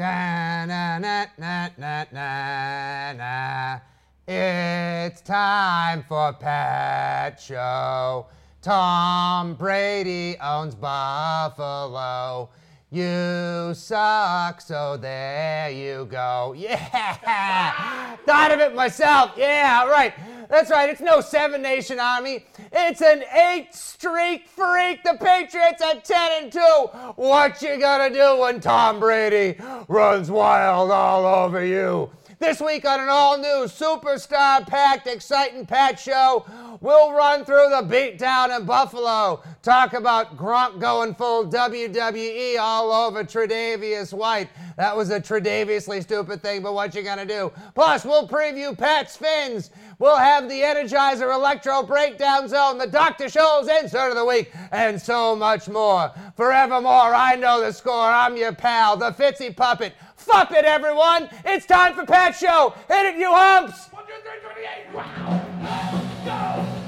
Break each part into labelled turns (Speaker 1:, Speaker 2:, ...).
Speaker 1: Da, na, na, na, na, na, na. It's time for Pat Show. Tom Brady owns Buffalo. You suck, so there you go. Yeah! Thought of it myself. Yeah, right. That's right. It's no seven nation army. It's an eight streak freak. The Patriots at 10 and 2. What you gonna do when Tom Brady runs wild all over you? This week on an all new superstar packed, exciting Pat show, we'll run through the beatdown in Buffalo, talk about Gronk going full WWE all over Tre'Davious White. That was a Tredaviously stupid thing, but what you gonna do? Plus, we'll preview Pat's Fins. We'll have the Energizer Electro Breakdown Zone, the Dr. Scholl's Insert of the Week, and so much more. Forevermore, I know the score. I'm your pal, the Fitzy Puppet. Fuck it, everyone. It's time for Pat Show. Hit it, you humps.
Speaker 2: One, two, three, 28. Wow. Go.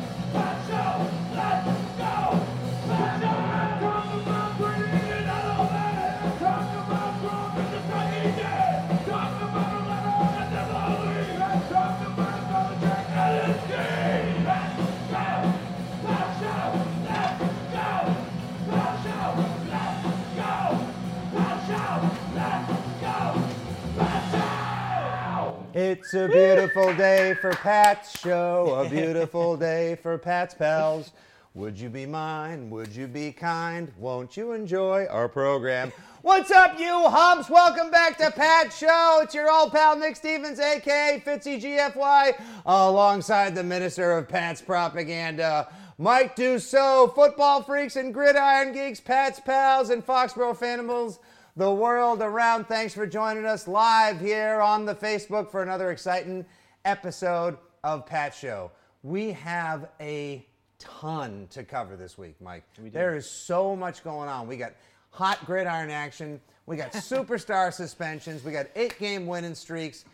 Speaker 1: It's a beautiful day for Pat's show, a beautiful day for Pat's pals. Would you be mine? Would you be kind? Won't you enjoy our program? What's up, you humps? Welcome back to Pat's show. It's your old pal Nick Stevens, aka Fitzy GFY, alongside the minister of Pat's propaganda, Mike Dussault, football freaks and gridiron geeks, Pat's pals and Foxborough fanimals the world around. Thanks for joining us live here on the Facebook for another exciting episode of Pat Show. We have a ton to cover this week, Mike. We There is so much going on. We got hot gridiron action. We got superstar suspensions. We got eight game winning streaks.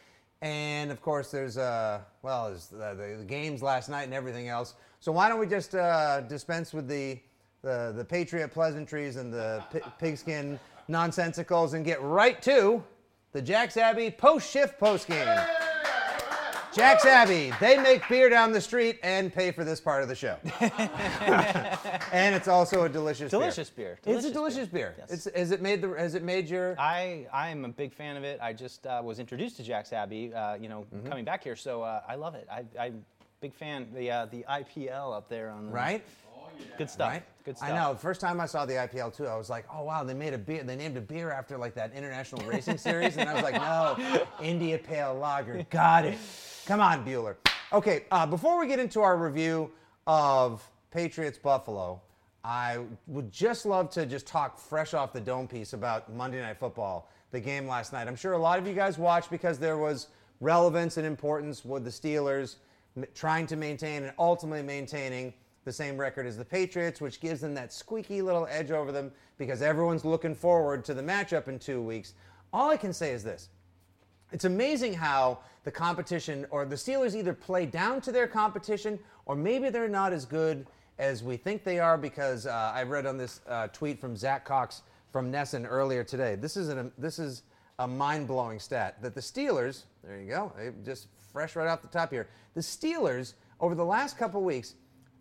Speaker 1: And of course, there's uh, well, there's the, the games last night and everything else. So why don't we just uh, dispense with the the, the patriot pleasantries and the pi- pigskin nonsensicals and get right to the Jack's Abby post shift post game. Jack's Abby, they make beer down the street and pay for this part of the show. and it's also a delicious
Speaker 3: Delicious beer.
Speaker 1: It's a
Speaker 3: Delicious
Speaker 1: delicious beer.
Speaker 3: Yes.
Speaker 1: It's, has it made the has it made your
Speaker 3: I I am a big fan of it. I just uh, was introduced to Jack's Abby, uh, you know,
Speaker 1: Mm-hmm.
Speaker 3: coming back here, so uh, I love it. I, I'm big fan. The uh, the IPL up there on the,
Speaker 1: right?
Speaker 3: Good stuff.
Speaker 1: Right?
Speaker 3: Good stuff.
Speaker 1: I know. The first time I saw the IPL too, I was like, oh wow, they made a beer. They named a beer after like that international racing series, and I was like, no, India Pale Lager. Got it. Come on, Bueller. Okay, uh, before we get into our review of Patriots Buffalo, I would just love to just talk fresh off the dome piece about Monday Night Football, the game last night. I'm sure a lot of you guys watched because there was relevance and importance with the Steelers trying to maintain and ultimately maintaining the same record as the Patriots, which gives them that squeaky little edge over them because everyone's looking forward to the matchup in two weeks. All I can say is this it's amazing how the competition or the Steelers either play down to their competition or maybe they're not as good as we think they are because uh, I read on this uh, tweet from Zach Cox from NESN earlier today. This is an, this is a mind-blowing stat that the Steelers, there you go, just fresh right off the top here. The Steelers over the last couple weeks,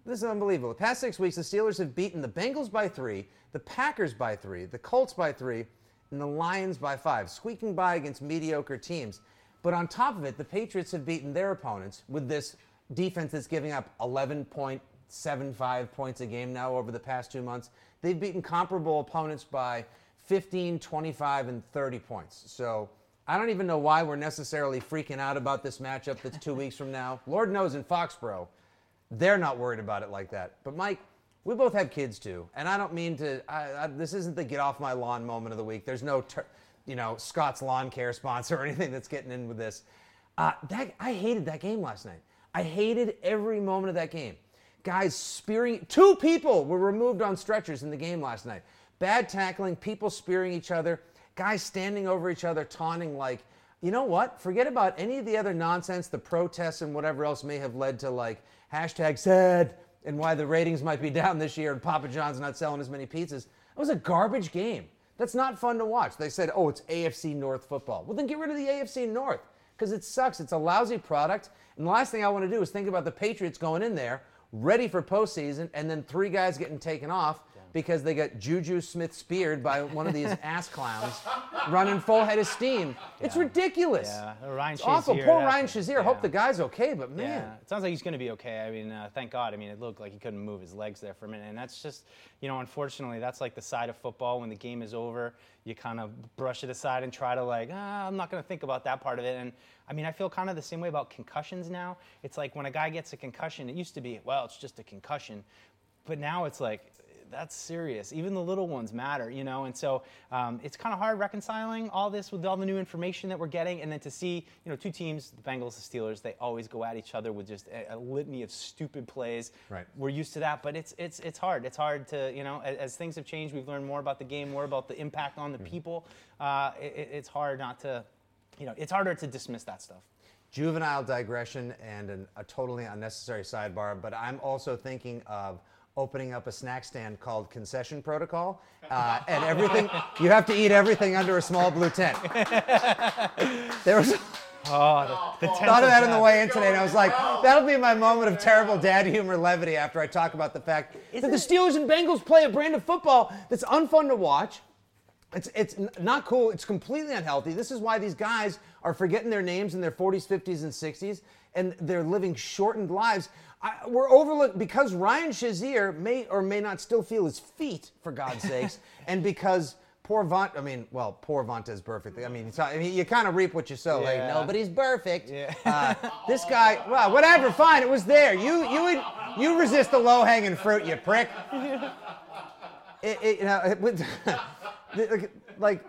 Speaker 1: this is unbelievable. The past six weeks, the Steelers have beaten the Bengals by three, the Packers by three, the Colts by three, and the Lions by five, squeaking by against mediocre teams. But on top of it, the Patriots have beaten their opponents with this defense that's giving up 11.75 points a game now over the past two months. They've beaten comparable opponents by 15, 25, and 30 points. So I don't even know why we're necessarily freaking out about this matchup that's two weeks from now. Lord knows in Foxborough, they're not worried about it like that. But Mike, we both have kids too, and I don't mean to. I, I, this isn't the get off my lawn moment of the week. There's no, ter, you know, Scott's Lawn Care sponsor or anything that's getting in with this. Uh, that I hated that game last night. I hated every moment of that game. Guys spearing. Two people were removed on stretchers in the game last night. Bad tackling, people spearing each other, guys standing over each other, taunting like. You know what? Forget about any of the other nonsense, the protests and whatever else may have led to like hashtag sad and why the ratings might be down this year and Papa John's not selling as many pizzas. It was a garbage game. That's not fun to watch. They said, oh, it's AFC North football. Well, then get rid of the AFC North because it sucks. It's a lousy product. And the last thing I want to do is think about the Patriots going in there ready for postseason and then three guys getting taken off because they got Juju Smith speared by one of these ass clowns running full head of steam. It's ridiculous.
Speaker 3: Yeah, Ryan
Speaker 1: It's awful.
Speaker 3: Shazier,
Speaker 1: Poor Ryan Shazier. Hope the guy's okay, but man.
Speaker 3: Yeah, it sounds like he's going to be okay. I mean, uh, thank God. I mean, it looked like he couldn't move his legs there for a minute, and that's just, you know, unfortunately, that's like the side of football when the game is over, you kind of brush it aside and try to like, ah, I'm not going to think about that part of it. And I mean, I feel kind of the same way about concussions now. It's like when a guy gets a concussion, it used to be, well, it's just a concussion, but now it's like. That's serious. Even the little ones matter, you know. And so um, it's kind of hard reconciling all this with all the new information that we're getting, and then to see, you know, two teams, the Bengals, the Steelers, they always go at each other with just a, a litany of stupid plays.
Speaker 1: Right.
Speaker 3: We're used to that, but it's it's it's hard. It's hard to, you know, as, as things have changed, we've learned more about the game, more about the impact on the people. Uh, it- it's hard not to, you know, it's harder to dismiss that stuff.
Speaker 1: juvenile digression and an, a totally unnecessary sidebar, but I'm also thinking of opening up a snack stand called Concession Protocol, uh, and everything you have to eat everything under a small blue tent. There was
Speaker 3: Oh, the, the
Speaker 1: thought of that on the way in today, and I was like, that'll be my moment of terrible dad humor levity after I talk about the fact that the Steelers and Bengals play a brand of football that's unfun to watch. It's it's not cool. It's completely unhealthy. This is why these guys are forgetting their names in their 40s, 50s, and 60s, and they're living shortened lives. I, we're overlooked because Ryan Shazier may or may not still feel his feet, for God's sakes, and because poor Vont. I mean, well, poor Vontaze perfectly. I mean, not- I mean, you kind of reap what you sow. Like
Speaker 3: Yeah.
Speaker 1: nobody's perfect.
Speaker 3: Yeah.
Speaker 1: Uh, this guy, well, whatever, fine. It was there. You you would you resist the low hanging fruit, you prick. It, it, you know, it, would- like, like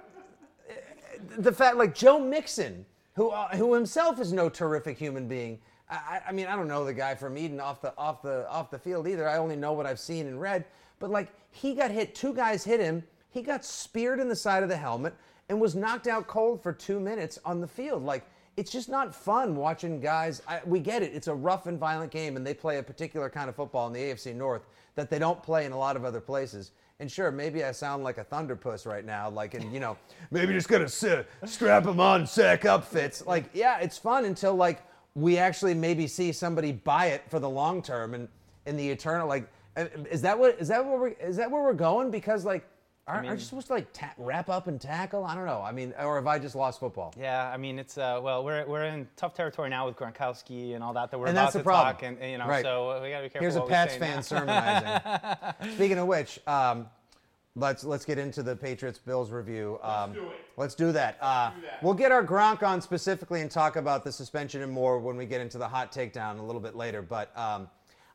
Speaker 1: the fact, like Joe Mixon, who uh, who himself is no terrific human being. I, I- mean, I don't know the guy from Eden off the off the off the field either. I only know what I've seen and read. But like, he got hit. Two guys hit him. He got speared in the side of the helmet and was knocked out cold for two minutes on the field. Like, it's just not fun watching guys. I, we get it. It's a rough and violent game, and they play a particular kind of football in the AFC North that they don't play in a lot of other places. And sure, maybe I sound like a thunderpuss right now, like, and you know, maybe just gonna sit, strap them on, sack up fits. Like, yeah, it's fun until like we actually maybe see somebody buy it for the long term and in the eternal. Like, uh, is that what is that where we is that where we're going? Because like, aren't, aren't you supposed to like ta- wrap up and tackle? I don't know. I mean, or have I just lost football?
Speaker 3: Yeah, I mean it's uh, well, we're, we're in tough territory now with Gronkowski and all that that we're
Speaker 1: And
Speaker 3: about
Speaker 1: that's the
Speaker 3: to
Speaker 1: problem.
Speaker 3: talk, and, and, you know,
Speaker 1: Right.
Speaker 3: so we gotta be careful.
Speaker 1: Here's a Pats fan
Speaker 3: now.
Speaker 1: sermonizing. Speaking of which, um, let's let's get into the Patriots Bills review. Um,
Speaker 2: do it.
Speaker 1: Let's do that. Uh,
Speaker 2: do that.
Speaker 1: We'll get our Gronk on specifically and talk about the suspension and more when we get into the hot takedown a little bit later. But um,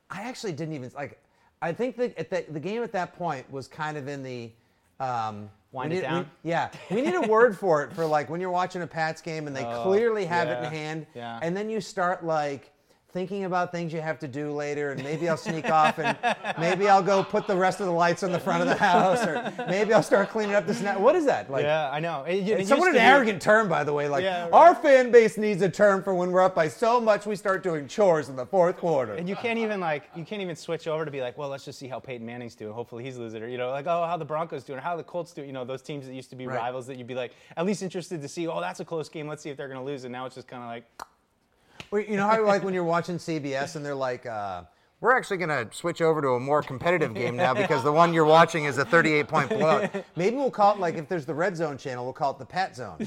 Speaker 1: I actually didn't even like. I think that at the, the game at that point was kind of in the. Um,
Speaker 3: Wind
Speaker 1: we
Speaker 3: it down?
Speaker 1: we- yeah, we need a word for it for like when you're watching a Pats game and they
Speaker 3: Oh,
Speaker 1: clearly have it in hand,
Speaker 3: yeah.
Speaker 1: and then you start like thinking about things you have to do later, and maybe I'll sneak off and maybe I'll go put the rest of the lights on the front of the house, or maybe I'll start cleaning up this net. What is that? Like,
Speaker 3: Yeah, I know. It, it
Speaker 1: it's somewhat an
Speaker 3: to be-
Speaker 1: arrogant term, by the way. Like,
Speaker 3: Yeah, right.
Speaker 1: our fan base needs a term for when we're up by so much we start doing chores in the fourth quarter.
Speaker 3: And you can't even like you can't even switch over to be like, well, let's just see how Peyton Manning's doing. Hopefully he's losing. Or, you know, like oh, how the Broncos doing, or how the Colts doing. You know, those teams that used to be
Speaker 1: Right.
Speaker 3: rivals that you'd be like at least interested to see. Oh, that's a close game. Let's see if they're going to lose. And now it's just kind of like,
Speaker 1: Well, you know how like when you're watching CBS and they're like, uh, we're actually going to switch over to a more competitive game now because the one you're watching is a 38 point blowout. Maybe we'll call it like if there's the red zone channel, we'll call it the Pat Zone.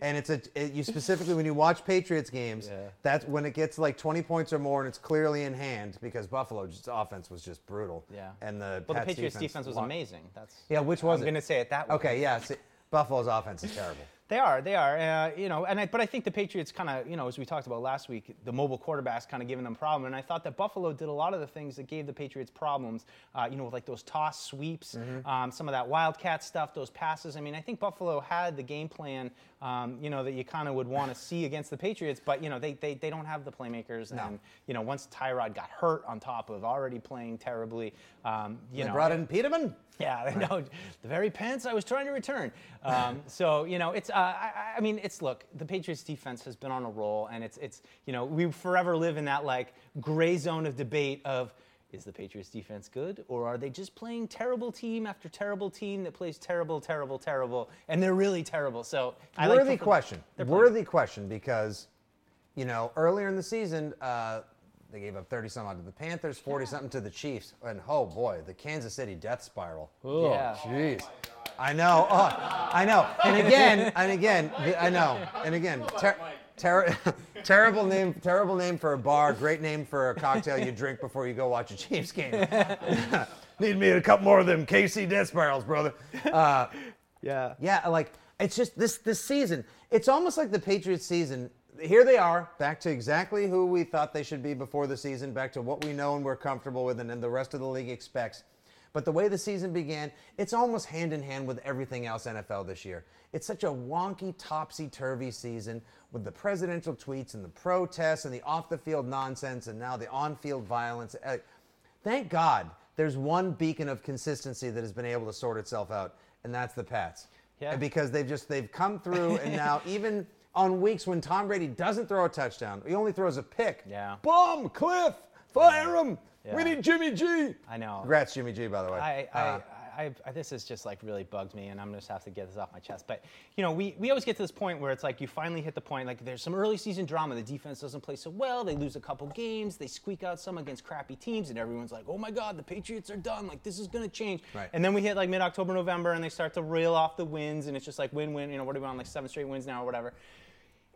Speaker 1: and it's a it, you specifically when you watch Patriots games,
Speaker 3: Yeah.
Speaker 1: that's when it gets like 20 points or more and it's clearly in hand because Buffalo's offense was just brutal.
Speaker 3: yeah.
Speaker 1: And the
Speaker 3: well, the Patriots defense, was
Speaker 1: lo-
Speaker 3: amazing. That's
Speaker 1: Yeah, which was
Speaker 3: I'm going to say it that way.
Speaker 1: Okay, yeah. see, Buffalo's offense is terrible.
Speaker 3: They are, they are, uh, you know, and I, but I think the Patriots kind of, you know, as we talked about last week, the mobile quarterbacks kind of giving them problem, and I thought that Buffalo did a lot of the things that gave the Patriots problems, uh, you know, with like those toss sweeps, um, some of that wildcat stuff, those passes. I mean, I think Buffalo had the game plan, um, you know, that you kind of would want to see against the Patriots, but you know, they, they they don't have the playmakers, and you know, once Tyrod got hurt on top of already playing terribly, um, you
Speaker 1: They
Speaker 3: know,
Speaker 1: brought in Peterman.
Speaker 3: Yeah, I know the very pants I was trying to return. Um, so you know, it's. Uh, I, I mean, it's. Look, the Patriots defense has been on a roll, and it's. It's. You know, we forever live in that like gray zone of debate of. is the Patriots defense good or are they just playing terrible team after terrible team that plays terrible, terrible, terrible, and they're really terrible? So I like
Speaker 1: worthy
Speaker 3: for-
Speaker 1: question. Worthy question because, you know, earlier in the season, uh, they gave up 30 something to the Panthers, 40 something to the Chiefs, and oh boy, the Kansas City death spiral. Oh,
Speaker 3: Yeah.
Speaker 1: jeez. I know. Oh, I know. And again, and again, the- I know. And again, ter- ter- terrible name, terrible name for a bar. Great name for a cocktail you drink before you go watch a Chiefs game. Need me a couple more of them KC death spirals, brother. Uh,
Speaker 3: Yeah.
Speaker 1: yeah, like it's just this this season. It's almost like the Patriots season. Here they are, back to exactly who we thought they should be before the season, back to what we know and we're comfortable with, and then the rest of the league expects. But the way the season began, it's almost hand in hand with everything else NFL this year. It's such a wonky, topsy turvy season with the presidential tweets and the protests and the off the field nonsense and now the on field violence. Uh, Thank God there's one beacon of consistency that has been able to sort itself out, and that's the Pats.
Speaker 3: Yeah.
Speaker 1: Because they've just they've come through, and now even on weeks when Tom Brady doesn't throw a touchdown, he only throws a pick.
Speaker 3: Yeah.
Speaker 1: Bomb, Cliff, fire him.
Speaker 3: Yeah.
Speaker 1: We need Jimmy G.
Speaker 3: I know.
Speaker 1: Congrats, Jimmy G. By the way.
Speaker 3: I, I,
Speaker 1: Uh,
Speaker 3: I, I, this has just like really bugged me, and I'm just have to get this off my chest. But you know, we, we always get to this point where it's like you finally hit the point. Like there's some early season drama. The defense doesn't play so well. They lose a couple games. They squeak out some against crappy teams, and everyone's like, "Oh my God, the Patriots are done. Like this is gonna change."
Speaker 1: Right.
Speaker 3: And then we hit like mid-October, November, and they start to reel off the wins, and it's just like win-win. You know, what are we on like seven straight wins now or whatever.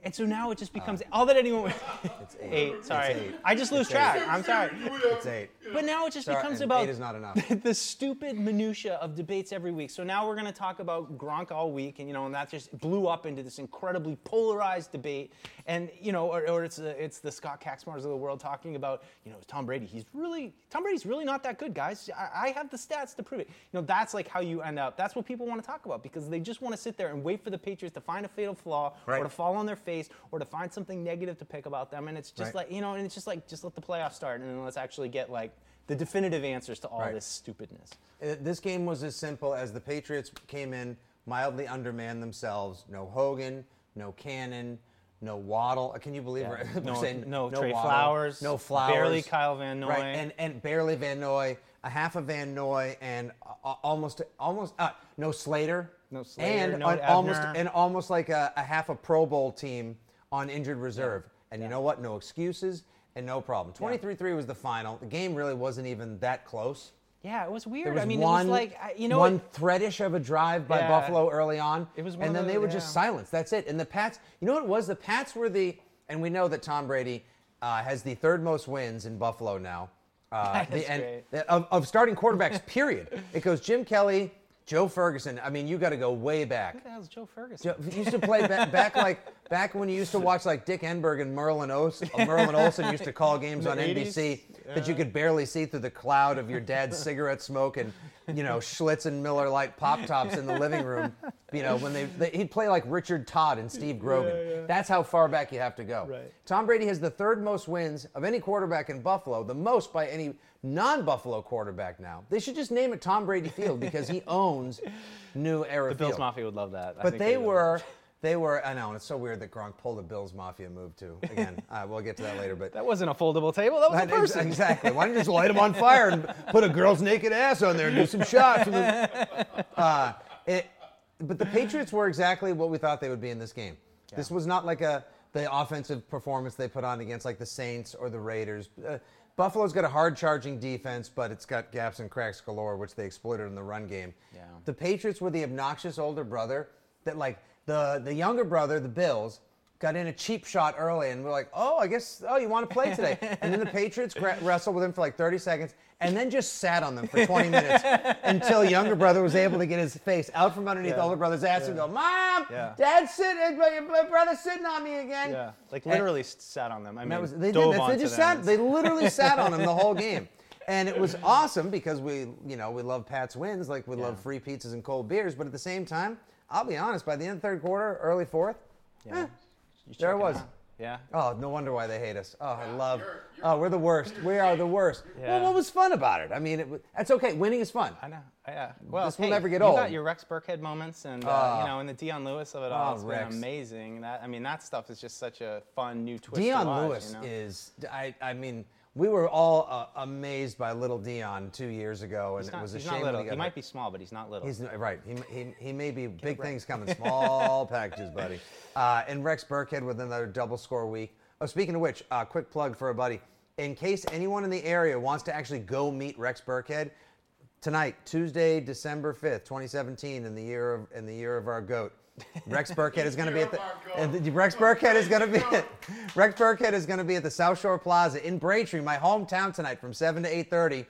Speaker 3: And so now it just uh, becomes all that anyone.
Speaker 1: it's eight.
Speaker 3: Sorry,
Speaker 1: It's eight.
Speaker 3: I just lose
Speaker 1: It's
Speaker 3: track.
Speaker 1: eight.
Speaker 3: I'm sorry.
Speaker 1: It's eight.
Speaker 3: But now it just
Speaker 1: Sorry,
Speaker 3: becomes about
Speaker 1: eight is not enough.
Speaker 3: the stupid minutia of debates every week. So now we're going to talk about Gronk all week, and you know, and that just blew up into this incredibly polarized debate. And you know, or, or it's uh, it's the Scott Kacsmars of the world talking about you know Tom Brady. He's really Tom Brady's really not that good, guys. I, I have the stats to prove it. You know, that's like how you end up. That's what people want to talk about because they just want to sit there and wait for the Patriots to find a fatal flaw
Speaker 1: Right.
Speaker 3: or to fall on their face or to find something negative to pick about them. And it's just
Speaker 1: Right.
Speaker 3: like you know, and it's just like just let the playoffs start and then let's actually get like the definitive answers to all
Speaker 1: Right.
Speaker 3: this stupidness.
Speaker 1: Uh, This game was as simple as the Patriots came in mildly undermanned themselves. No Hogan, no Cannon, no Waddle. Uh, Can you believe
Speaker 3: Yeah.
Speaker 1: we're,
Speaker 3: No-
Speaker 1: saying
Speaker 3: no Trey
Speaker 1: Waddle,
Speaker 3: Flowers,
Speaker 1: no Flowers,
Speaker 3: barely Kyle Van Noy.
Speaker 1: right? And and barely Van Noy, a half of Van Noy, and uh, almost almost uh, no Slater,
Speaker 3: No Slater,
Speaker 1: and
Speaker 3: no
Speaker 1: an- almost and almost like a, a half a Pro Bowl team on injured reserve. And you know what? No excuses and no problem. 23-3 was the final. The game really wasn't even that close.
Speaker 3: Yeah, it was weird.
Speaker 1: Was
Speaker 3: I mean,
Speaker 1: one,
Speaker 3: it was like you know
Speaker 1: one threadish of a drive by
Speaker 3: Yeah.
Speaker 1: Buffalo early on.
Speaker 3: It was one
Speaker 1: and then they
Speaker 3: the-
Speaker 1: were just
Speaker 3: yeah.
Speaker 1: silenced. That's it. And the Pats, you know what it was? The Pats were the, and we know that Tom Brady uh, has the third most wins in Buffalo now. Uh, the- and- Of, of starting quarterbacks, period. It goes Jim Kelly, Joe Ferguson. I mean, you got to go way back.
Speaker 3: Who the hell's Joe Ferguson?
Speaker 1: Joe- used to play back, back like back when you used to watch like Dick Enberg and Merlin, Os- uh, Merlin Olsen used to call games on
Speaker 3: 80s?
Speaker 1: NBC that you could barely see through the cloud of your dad's cigarette smoke and you know Schlitz and Miller Lite pop tops in the living room. You know when they, they he'd play like Richard Todd and Steve Grogan. That's how far back you have to go.
Speaker 3: Right.
Speaker 1: Tom Brady has the third most wins of any quarterback in Buffalo, the most by any non-Buffalo quarterback now. They should just name it Tom Brady Field because he owns New Era
Speaker 3: the Bills
Speaker 1: Field.
Speaker 3: Mafia would love that. I
Speaker 1: But
Speaker 3: think
Speaker 1: they
Speaker 3: would.
Speaker 1: were, they were. I know, and it's so weird that Gronk pulled a Bills Mafia move too. Again, uh, we'll get to that later. But
Speaker 3: That wasn't a foldable table. That was a
Speaker 1: Ex-
Speaker 3: person.
Speaker 1: exactly. Why don't you just light them on fire and put a girl's naked ass on there and do some shots? Uh, it, but the Patriots were exactly what we thought they would be in this game. This was not like a the offensive performance they put on against like the Saints or the Raiders. Uh, Buffalo's got a hard charging defense, but it's got gaps and cracks galore, which they exploited in the run game.
Speaker 3: Yeah.
Speaker 1: The Patriots were the obnoxious older brother that like the the younger brother, the Bills, got in a cheap shot early, and we're like, oh, I guess oh you want to play today, and then the Patriots gra- wrestled with him for like 30 seconds, and then just sat on them for 20 minutes until younger brother was able to get his face out from underneath
Speaker 3: Yeah.
Speaker 1: older brother's ass and go, mom,
Speaker 3: Yeah.
Speaker 1: dad's sitting, uh, my my brother's sitting on me again.
Speaker 3: Yeah, like literally s sat on them. I mean,
Speaker 1: that was they did.
Speaker 3: dove
Speaker 1: they just
Speaker 3: them.
Speaker 1: sat. They literally sat on him the whole game, and it was awesome because we, you know, we love Pat's wins, like we love free pizzas and cold beers. But at the same time, I'll be honest. By the end of the third quarter, early fourth,
Speaker 3: Yeah.
Speaker 1: eh, there it was.
Speaker 3: out. Yeah.
Speaker 1: Oh, no wonder why they hate us. Oh, I love. Oh, we're the worst. We are the worst. Well, what was fun about it? I mean, it, wa- that's okay. Winning is fun.
Speaker 3: I know. Yeah. Well,
Speaker 1: This will never get
Speaker 3: you
Speaker 1: old.
Speaker 3: got your Rex Burkhead moments, and uh,
Speaker 1: Ah.
Speaker 3: you know, and the Dion Lewis of it all.
Speaker 1: Oh,
Speaker 3: it's been amazing. That I mean, that stuff is just such a fun new twist. to
Speaker 1: Dion
Speaker 3: watch,
Speaker 1: Lewis
Speaker 3: you know?
Speaker 1: is. I. I mean, we were all uh, amazed by little Dion two years ago, and
Speaker 3: He's
Speaker 1: it
Speaker 3: not,
Speaker 1: was a
Speaker 3: he's
Speaker 1: shame
Speaker 3: not
Speaker 1: when
Speaker 3: little.
Speaker 1: he got
Speaker 3: might
Speaker 1: hurt.
Speaker 3: be small, but he's not little.
Speaker 1: He's n- right. He, he, he may be big things coming, small packages, buddy. Uh, and Rex Burkhead with another double score week. Oh, speaking of which, uh, quick plug for a buddy. In case anyone in the area wants to actually go meet Rex Burkhead, tonight, Tuesday, December fifth, 2017, in the year of in the year of our goat. Rex Burkhead is going to be at the,
Speaker 2: Year of our
Speaker 1: and
Speaker 2: goat.
Speaker 1: the- Rex Burkhead is going to be at, Rex Burkhead is going to be at the South Shore Plaza in Braintree, my hometown tonight from 7 to 8:30,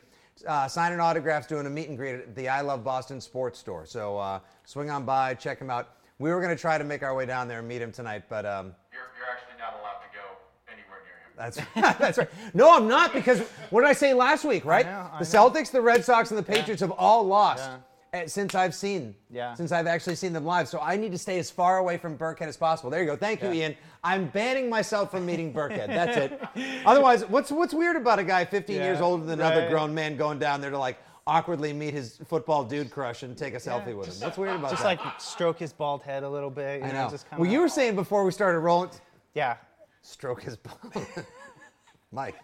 Speaker 1: uh, signing autographs, doing a meet and greet at the I Love Boston Sports Store. So uh, swing on by, check him out. We were going to try to make our way down there and meet him tonight, but um,
Speaker 2: You're, you're actually not allowed to go anywhere near him.
Speaker 1: that's that's right. No, I'm not because what did I say last week? Right?
Speaker 3: know, I
Speaker 1: the
Speaker 3: know.
Speaker 1: Celtics, the Red Sox, and the Patriots have all lost
Speaker 3: Yeah.
Speaker 1: Eh, since I've seen.
Speaker 3: Yeah.
Speaker 1: Since I've actually seen them live, so I need to stay as far away from Burkhead as possible. There you go. Thank you,
Speaker 3: Yeah.
Speaker 1: Ian. I'm banning myself from meeting Burkhead. That's it. Otherwise, what's what's weird about a guy 15 years older than another
Speaker 3: right.
Speaker 1: grown man going down there to like awkwardly meet his football dude crush and take a selfie with him? What's weird about
Speaker 3: just
Speaker 1: that?
Speaker 3: Just like stroke his bald head a little bit. You
Speaker 1: I
Speaker 3: know,
Speaker 1: know.
Speaker 3: Just
Speaker 1: Well, you were saying before we started rolling.
Speaker 3: yeah.
Speaker 1: Stroke his ball. Mike.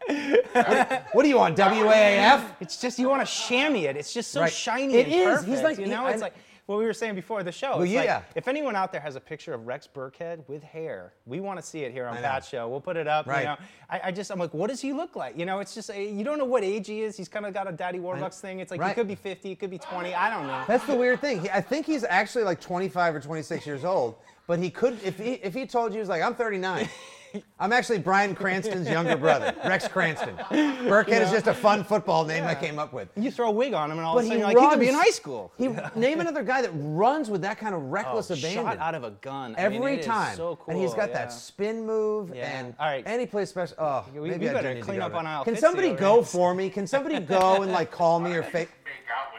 Speaker 1: what, are you on, WAAF?
Speaker 3: It's just you want to chamois it. It's just so
Speaker 1: Right.
Speaker 3: shiny
Speaker 1: It
Speaker 3: and
Speaker 1: is.
Speaker 3: perfect.
Speaker 1: He's like-
Speaker 3: you
Speaker 1: he-
Speaker 3: know,
Speaker 1: I-
Speaker 3: it's like what we were saying before the show.
Speaker 1: Well,
Speaker 3: it's like,
Speaker 1: yeah.
Speaker 3: if anyone out there has a picture of Rex Burkhead with hair, we want to see it here on
Speaker 1: I know.
Speaker 3: Pat Show. We'll put it up.
Speaker 1: Right.
Speaker 3: You know, I, I just I'm like, what does he look like? You know, it's just uh, you don't know what age he is. He's kind of got a Daddy Warbucks thing. It's like he
Speaker 1: Right.
Speaker 3: could be 50, he could be 20. I don't know.
Speaker 1: That's the weird thing. He, I think he's actually like 25 or 26 years old, but he could, if he, if he told you, he was like, I'm 39. I'm actually Bryan Cranston's younger brother, Rex Cranston. Burkhead is just a fun football name I came up with.
Speaker 3: You throw a wig on him, and all
Speaker 1: But
Speaker 3: of a sudden you're like, he could be in high school.
Speaker 1: He name another guy that runs with that kind of oh, reckless
Speaker 3: Oh,
Speaker 1: abandon.
Speaker 3: shot out of a gun. I
Speaker 1: Every
Speaker 3: mean, it is
Speaker 1: time.
Speaker 3: so cool.
Speaker 1: and he's got
Speaker 3: yeah.
Speaker 1: that spin move
Speaker 3: Yeah.
Speaker 1: and
Speaker 3: All right.
Speaker 1: and he plays special. Oh,
Speaker 3: We-
Speaker 1: maybe
Speaker 3: we
Speaker 1: I
Speaker 3: better
Speaker 1: do need to
Speaker 3: clean
Speaker 1: go
Speaker 3: up
Speaker 1: to
Speaker 3: on
Speaker 1: that.
Speaker 3: Al
Speaker 1: Can somebody go
Speaker 3: here.
Speaker 1: for me? Can somebody go and like call me or
Speaker 2: fake?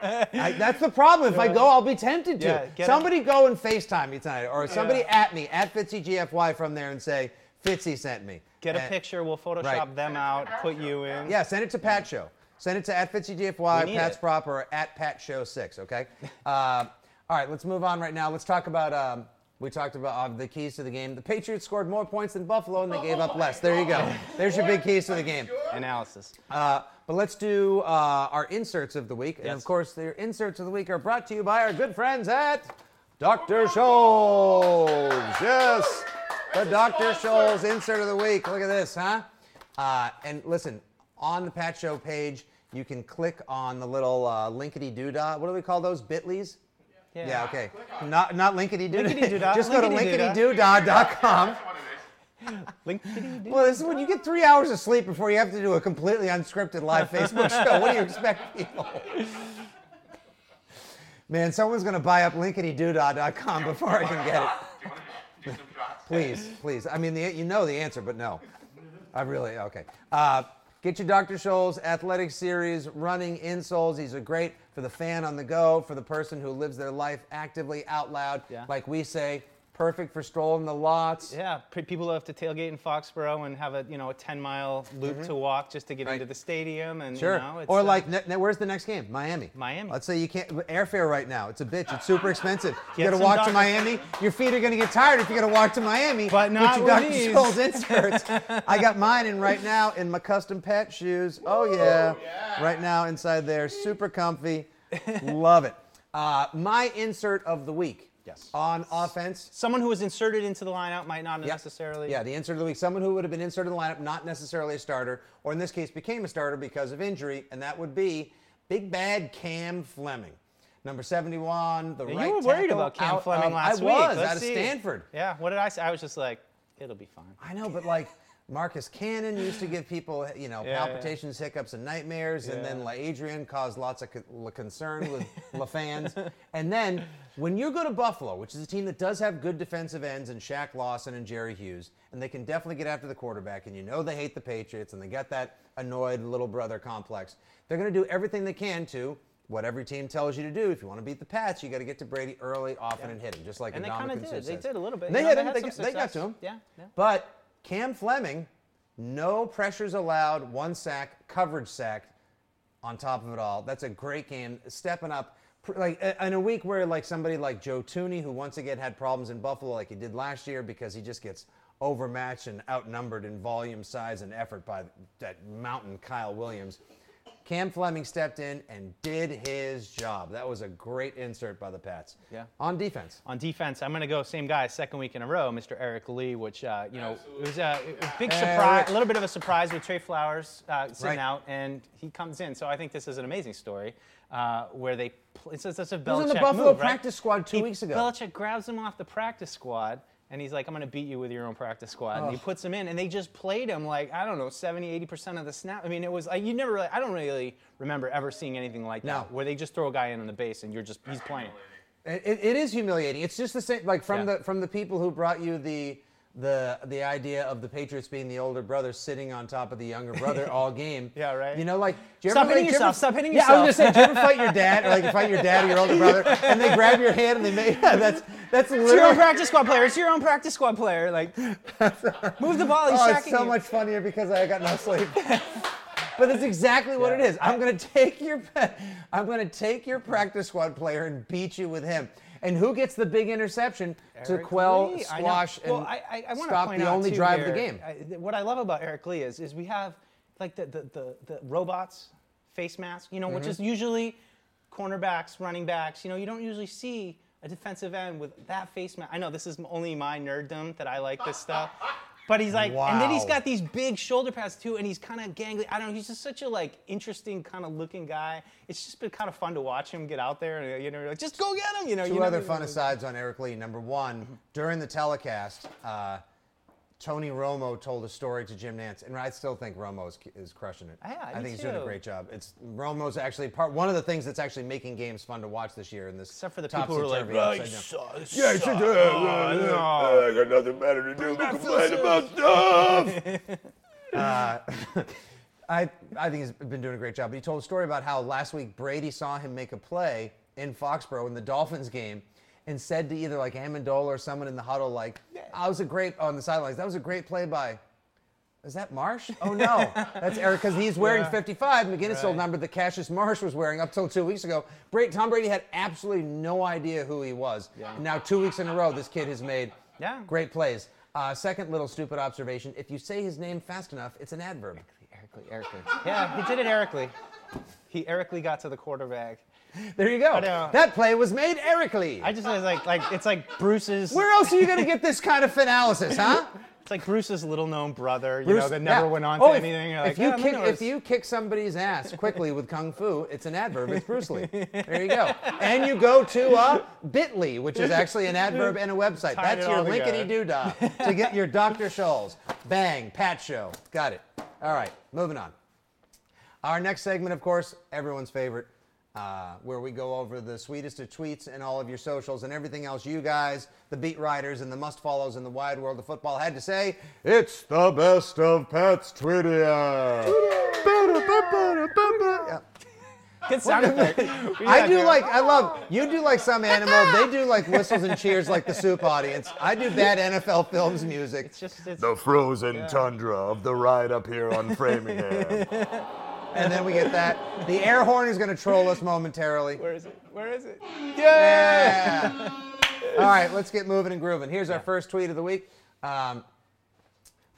Speaker 2: Out with
Speaker 1: I, that's the problem. If I go, I'll be tempted to.
Speaker 3: Yeah, get
Speaker 1: Somebody go and FaceTime me tonight, or somebody at me at FitzyGFY from there and say Fitzy sent me.
Speaker 3: Get a
Speaker 1: And-
Speaker 3: picture. We'll Photoshop
Speaker 1: Right.
Speaker 3: them out. Put you in.
Speaker 1: Yeah, send it to Pat Show. Send it to at FitzyGFY,
Speaker 3: We need
Speaker 1: Pat's
Speaker 3: it.
Speaker 1: proper, or at Pat Show Six. Okay. uh, all right, let's move on right now. Let's talk about. Um, we talked about uh, the keys to the game. The Patriots scored more points than Buffalo, and they gave up less. There you go. There's your big keys to the game.
Speaker 3: Analysis.
Speaker 1: Uh, but let's do uh, our inserts of the week. And of
Speaker 3: Yes.
Speaker 1: course, the inserts of the week are brought to you by our good friends at Dr. Scholl's. Yes, the Dr. Scholl's insert of the week. Look at this, huh? Uh, and listen, on the Pat Show page, you can click on the little uh, linkety doodah. What do we call those? Bitleys?
Speaker 3: Yeah.
Speaker 1: Yeah, okay. Not not linkety doodah. Just go to
Speaker 3: linkety-doodah.
Speaker 1: linketydoodah.com.
Speaker 2: That's what it is.
Speaker 3: Link.
Speaker 1: Well, this is when you get three hours of sleep before you have to do a completely unscripted live Facebook show. What do you expect people? Man, someone's going to buy up linketydoodah.com before I can get it.
Speaker 2: Do you want to just do some shots?
Speaker 1: Please, please. I mean, the, you know the answer, but no. I really, okay. Uh, get your Dr. Scholl's Athletic Series running insoles. These are great for the fan on the go, for the person who lives their life actively out loud.
Speaker 3: Yeah.
Speaker 1: Like we say, perfect for strolling the lots.
Speaker 3: Yeah, people who have to tailgate in Foxborough and have a you know a 10 mile loop to walk just to get
Speaker 1: Mm-hmm. Right.
Speaker 3: into the stadium and
Speaker 1: Sure.
Speaker 3: you know, it's,
Speaker 1: or
Speaker 3: uh,
Speaker 1: like, ne- ne- where's the next game? Miami.
Speaker 3: Miami.
Speaker 1: Let's say you can't airfare right now. It's a bitch. It's super expensive. You got to walk to Miami. Your feet are going to get tired if you got to walk to Miami.
Speaker 3: But not
Speaker 1: Get your Dr.
Speaker 3: these.
Speaker 1: Scholl's inserts. I got mine in right now in my custom pet shoes. Oh yeah. Right now inside there, super comfy. Love it. Uh, my insert of the week.
Speaker 3: Yes.
Speaker 1: On offense.
Speaker 3: someone who was inserted into the lineup might not
Speaker 1: Yep.
Speaker 3: necessarily.
Speaker 1: Yeah, the insert of the week. Someone who would have been inserted in the lineup, not necessarily a starter, or in this case became a starter because of injury, and that would be Big Bad Cam Fleming. Number 71, the
Speaker 3: Yeah,
Speaker 1: right
Speaker 3: you were worried
Speaker 1: tackle
Speaker 3: about Cam
Speaker 1: out
Speaker 3: Fleming
Speaker 1: of-
Speaker 3: last
Speaker 1: I
Speaker 3: week.
Speaker 1: was,
Speaker 3: Let's
Speaker 1: out of. Stanford.
Speaker 3: Yeah. What did I say? I was just like, it'll be fine.
Speaker 1: I know, but like Marcus Cannon used to give people, you know,
Speaker 3: Yeah, yeah.
Speaker 1: palpitations, hiccups, and nightmares, and then
Speaker 3: Yeah.
Speaker 1: LaAdrian caused lots of co- concern with La fans. And then when you go to Buffalo, which is a team that does have good defensive ends and Shaq Lawson and Jerry Hughes, and they can definitely get after the quarterback, and you know they hate the Patriots, and they got that annoyed little brother complex. They're going to do everything they can to. What every team tells you to do. If you want to beat the Pats, you got to get to Brady early, often, and hit him, just like
Speaker 3: And they kind of did. They did a little bit.
Speaker 1: And They
Speaker 3: You know,
Speaker 1: hit
Speaker 3: they
Speaker 1: him. They, got- they got to him.
Speaker 3: Yeah, yeah.
Speaker 1: But Cam Fleming, no pressures allowed, one sack, coverage sack on top of it all. That's a great game. Stepping up, like in a week where like somebody like Joe Thuney, who once again had problems in Buffalo like he did last year because he just gets overmatched and outnumbered in volume, size, and effort by that mountain Kyle Williams. Cam Fleming stepped in and did his job. That was a great insert by the Pats.
Speaker 3: Yeah.
Speaker 1: On defense.
Speaker 3: On defense, I'm going to go same guy, second week in a row, Mr. Eric Lee, which uh, you know it was a, a big surprise, a little bit of a surprise with Trey Flowers uh, sitting
Speaker 1: Right.
Speaker 3: out, and he comes in. So I think this is an amazing story uh, where they. Pl- it's, it's a Belichick He
Speaker 1: was on the Buffalo
Speaker 3: move, right?
Speaker 1: practice squad two
Speaker 3: He-
Speaker 1: weeks ago.
Speaker 3: Belichick grabs him off the practice squad. And he's like, I'm going to beat you with your own practice squad. And he puts him in, and they just played him like, I don't know, 70, 80% of the snap. I mean, it was like, you never really, I don't really remember ever seeing anything like
Speaker 1: No.
Speaker 3: that, where they just throw a guy in on the base and you're just, he's playing.
Speaker 1: It, it- it is humiliating. It's just the same, like from
Speaker 3: Yeah.
Speaker 1: the from the people who brought you the the the idea of the Patriots being the older brother sitting on top of the younger brother all game.
Speaker 3: Yeah, right.
Speaker 1: You know, like do you
Speaker 3: Stop
Speaker 1: ever,
Speaker 3: hitting
Speaker 1: like, do you ever-
Speaker 3: yourself, stop hitting
Speaker 1: yeah, I was
Speaker 3: yourself.
Speaker 1: gonna say, do you ever fight your dad, or like you fight your dad or your older brother, and they grab your hand and they make yeah, that's that's
Speaker 3: It's your own practice squad player. It's your own practice squad player. Like, move the ball. He's
Speaker 1: Oh, it's so
Speaker 3: you.
Speaker 1: much funnier because I got no sleep. but that's exactly what it is. I'm gonna take your I'm gonna take your practice squad player and beat you with him. And who gets the big interception to quell,
Speaker 3: Lee, I
Speaker 1: squash,
Speaker 3: well,
Speaker 1: and
Speaker 3: I, I, I
Speaker 1: stop
Speaker 3: point
Speaker 1: the only
Speaker 3: too,
Speaker 1: drive of the game?
Speaker 3: I, what I love about Eric Lee is, is we have like the, the, the, the robots face mask, you know, which
Speaker 1: Mm-hmm.
Speaker 3: is usually cornerbacks, running backs. You know, you don't usually see a defensive end with that face mask. I know this is only my nerddom that I like this stuff. But he's like, and then he's got these big shoulder pads too, and he's kind of gangly. I don't know. He's just such a like interesting kind of looking guy. It's just been kind of fun to watch him get out there and you know, like, just go get him. You know,
Speaker 1: Two
Speaker 3: you
Speaker 1: other
Speaker 3: never-
Speaker 1: fun asides on Eric Lee. Number one, during the telecast, uh, Tony Romo told a story to Jim Nantz, and I still think Romo is, is crushing it.
Speaker 3: Yeah,
Speaker 1: I
Speaker 3: me
Speaker 1: think he's doing a
Speaker 3: too.
Speaker 1: great job. It's Romo's actually part one of the things that's actually making games fun to watch this year in this
Speaker 3: Except for the people who are like,
Speaker 1: topsy-turvy,
Speaker 3: "Right,
Speaker 1: upside.
Speaker 2: Yeah, it's just, uh, uh, uh, I got nothing better to do but complain about stuff.
Speaker 1: I, I think he's been doing a great job. But he told a story about how last week Brady saw him make a play in Foxborough in the Dolphins game and said to either like Amendola or someone in the huddle, like, "That was a great on the sidelines. That was a great play by." Is that Marsh? Oh no, that's Eric because he's wearing 55. McGinnis old number that Cassius Marsh was wearing up till two weeks ago. Brady, Tom Brady had absolutely no idea who he was. And now two weeks in a row, this kid has made
Speaker 3: Yeah.
Speaker 1: great plays. Uh, second little stupid observation: if you say his name fast enough, it's an adverb.
Speaker 3: Eric Lee, Eric Lee. Yeah, he did it Eric Lee. He Eric Lee got to the quarterback.
Speaker 1: There you go. That play was made Eric Lee.
Speaker 3: I just was like, like it's like Bruce's.
Speaker 1: Where else are you going to get this kind of analysis, huh?
Speaker 3: It's like Bruce's little known brother, you know, that never
Speaker 1: yeah.
Speaker 3: went on
Speaker 1: Oh,
Speaker 3: to
Speaker 1: if-
Speaker 3: anything. You're
Speaker 1: If you
Speaker 3: "Yeah,
Speaker 1: kick, if you kick somebody's ass quickly with kung fu, it's an adverb. It's Bruce Lee. There you go. And you go to uh, Bitly, which is actually an adverb and a website.
Speaker 3: Tied
Speaker 1: That's your linkety doo dah to get your Dr. Scholl's. Bang, Pat Show. Got it. All right, moving on. Our next segment, of course, everyone's favorite, uh, where we go over the sweetest of tweets and all of your socials and everything else you guys, the beat writers and the must follows in the wide world of football, had to say. It's the best of Pat's Twitter.
Speaker 3: Good sound effect.
Speaker 1: I do like, I love, you do like some animal, they do like whistles and cheers like the soup audience. I do bad NFL films music.
Speaker 3: It's just it's,
Speaker 2: The frozen tundra of the ride up here on Framingham.
Speaker 1: And then we get that. The air horn is going to troll us momentarily.
Speaker 3: where is it? Where is it?
Speaker 1: Yeah. All right, let's get moving and grooving. Here's our first tweet of the week. Um,